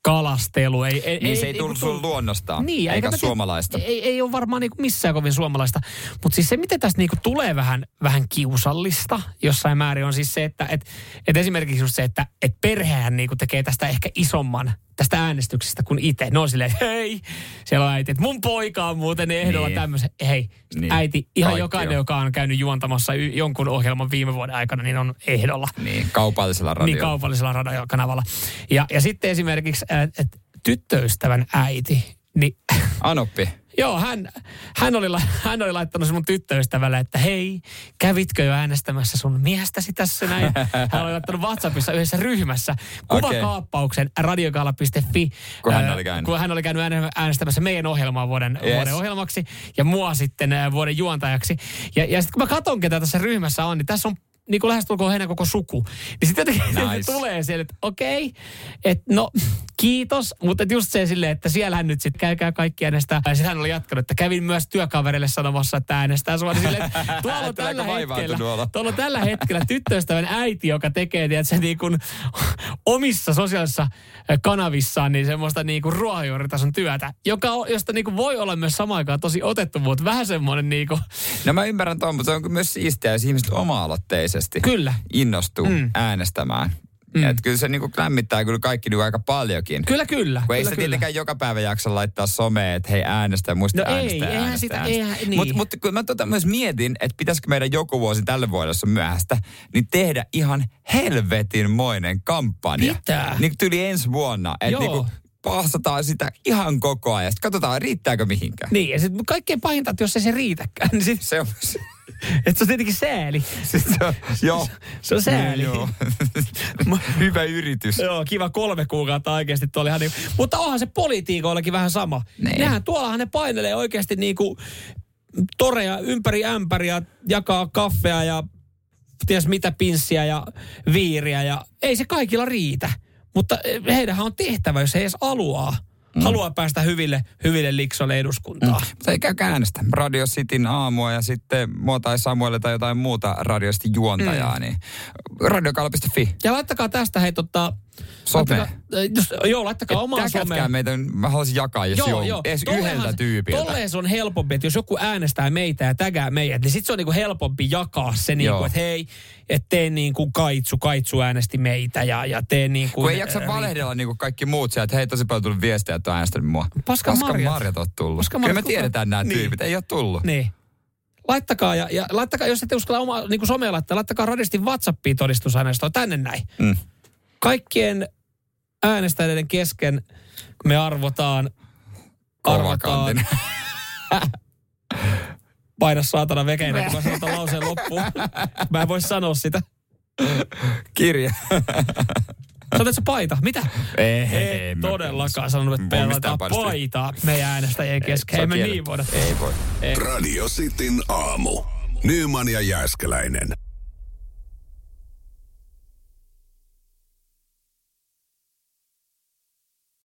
kalastelu. Ei, ei, Niin ei, se ei tullut kun sun luonnostaan, niin, eikä tiedä- suomalaista. Ei, ei ole varmaan niinku missään kovin suomalaista. Mutta siis se, miten tästä niinku tulee vähän, vähän kiusallista jossain määrin, on siis se, että et, et esimerkiksi just se, että et perhehän niinku tekee tästä ehkä isomman tästä äänestyksestä kuin itse. Ne on silleen, hei, siellä on äiti, että mun poika on muuten ehdolla Niin. tämmöisen. Hei, Niin. äiti, ihan Kaikki jokainen, on. joka on käynyt juontamassa y- jonkun ohjelman viime vuoden aikana, niin on ehdolla. Niin, kaupallisella radiolla. Niin kaupallisella radiokanavalla. Ja, ja sitten esimerkiksi äh, et tyttöystävän äiti, niin Anoppi. Joo, hän, hän, oli, hän oli laittanut mun tyttöystävälle, että hei, kävitkö jo äänestämässä sun miestäsi tässä näin? *laughs* Hän oli laittanut WhatsAppissa yhdessä ryhmässä kuvakaappauksen radiogaala.fi. Kun hän oli käynyt. Kun hän oli käynyt ääne- äänestämässä meidän ohjelmaa vuoden, Yes. vuoden ohjelmaksi ja mua sitten vuoden juontajaksi. Ja, ja sitten kun mä katson, ketä tässä ryhmässä on, niin tässä on niin kuin lähestulkoon heidän koko suku. Niin sitten jotenkin *laughs* Nice. tulee siellä, että okei, että no kiitos, mutta just se silleen, että siellähän nyt sitten käykää kaikki äänestää. Ja sitten hän oli jatkanut, että kävin myös työkaverille sanomassa, että äänestää sua. Niin silleen, *laughs* tuolla tällä hetkellä, tuolla tällä hetkellä tyttöystävän äiti, joka tekee, tiedätkö, niin kuin *laughs* omissa sosiaalisissa kanavissaan niin semmoista niin kuin ruohonjuuritason työtä, joka josta niin kuin voi olla myös samaan aikaan tosi otettu, mutta vähän semmoinen niin kuin, No mä ymmärrän tuon, mutta se on myös siistiä, jos ihmiset oma-aloitteisesti Kyllä. innostuu Mm. äänestämään. Mm. Et kyllä se niinku lämmittää kyllä kaikki niinku aika paljonkin. kyllä kyllä. Kun ei kyllä, se kyllä. tietenkään joka päivä jaksa laittaa someen, että hei äänestä, muista No ei, äänestää, eihän äänestää, sitä- äänestää. eihän- niin. Mutta mut, kun mä tota myös mietin, että pitäisikö meidän joku vuosi tälle vuodelle, on myöhäistä, niin tehdä ihan helvetinmoinen kampanja. Pitää. Niin tyli ensi vuonna. Että niinku pahsataan sitä ihan koko ajan. Sitten katsotaan, riittääkö mihinkään. Niin, ja sitten kaikkein pahinta, että jos ei se riitäkään, niin sit, Se on, että se on tietenkin sääli. *laughs* se on, joo. Se on sääli. Joo. *laughs* *laughs* Hyvä yritys. Joo, kiva kolme kuukautta oikeasti tuolla ihan niin. Mutta onhan se politiikoillakin vähän sama. Niin. Nehän tuollahan ne painelee oikeasti niinku toreja ympäri ämpäriä, jakaa kaffea ja ties mitä pinssiä ja viiriä ja ei se kaikilla riitä. Mutta eh, heidänhän on tehtävä, jos he edes haluaa. Mm. Haluaa päästä hyville, hyville liksoille eduskuntaan. Mm. Mutta ei käykää äänestä. Radio Cityn aamua ja sitten mua tai Samuelle tai jotain muuta radiosti juontajaa, mm. niin radiokala.fi. Ja laittakaa tästä hei tota... Some. laittakaa- Just, joo, laittakaa omaa somea. meitä, mä haluaisin jakaa, jos joo, joo. edes Tollehan yhdeltä tyypiltä. Tolleen se on helpompi, että jos joku äänestää meitä ja tägää meidät, niin sitten se on niinku helpompi jakaa se, niinku, että hei, että tee niin kuin Kaitsu, Kaitsu äänesti meitä ja, ja tee niin kuin... Kun ei jaksa valehdella niin kuin kaikki muut siellä, että hei tosi paljon tullut viestejä, että on äänestänyt mua. Paska Paskan marjat. marjat on tullut. Paska Kyllä me marjat, tiedetään nämä Niin. tyypit, ei ole tullut. Niin. Laittakaa, ja, ja laittakaa, jos ette uskalla omaa niin somea laittaa, laittakaa radistin WhatsAppiin todistusaineistoa tänne näin. Mm. Kaikkien äänestäjien kesken me arvotaan, arvotaan, *laughs* paina saatana vekeinä, kun mä sanon tämän lauseen loppuun. Mä en voi sanoa sitä. Kirja. Sanoit, että se paita. Mitä? Ei, Ei mä- todellakaan sanonut, että pelataan paitaa meidän äänestäjien kesken. Ei me niin voida. Ei voi. Radio Cityn aamu. Nyman ja Jääskeläinen.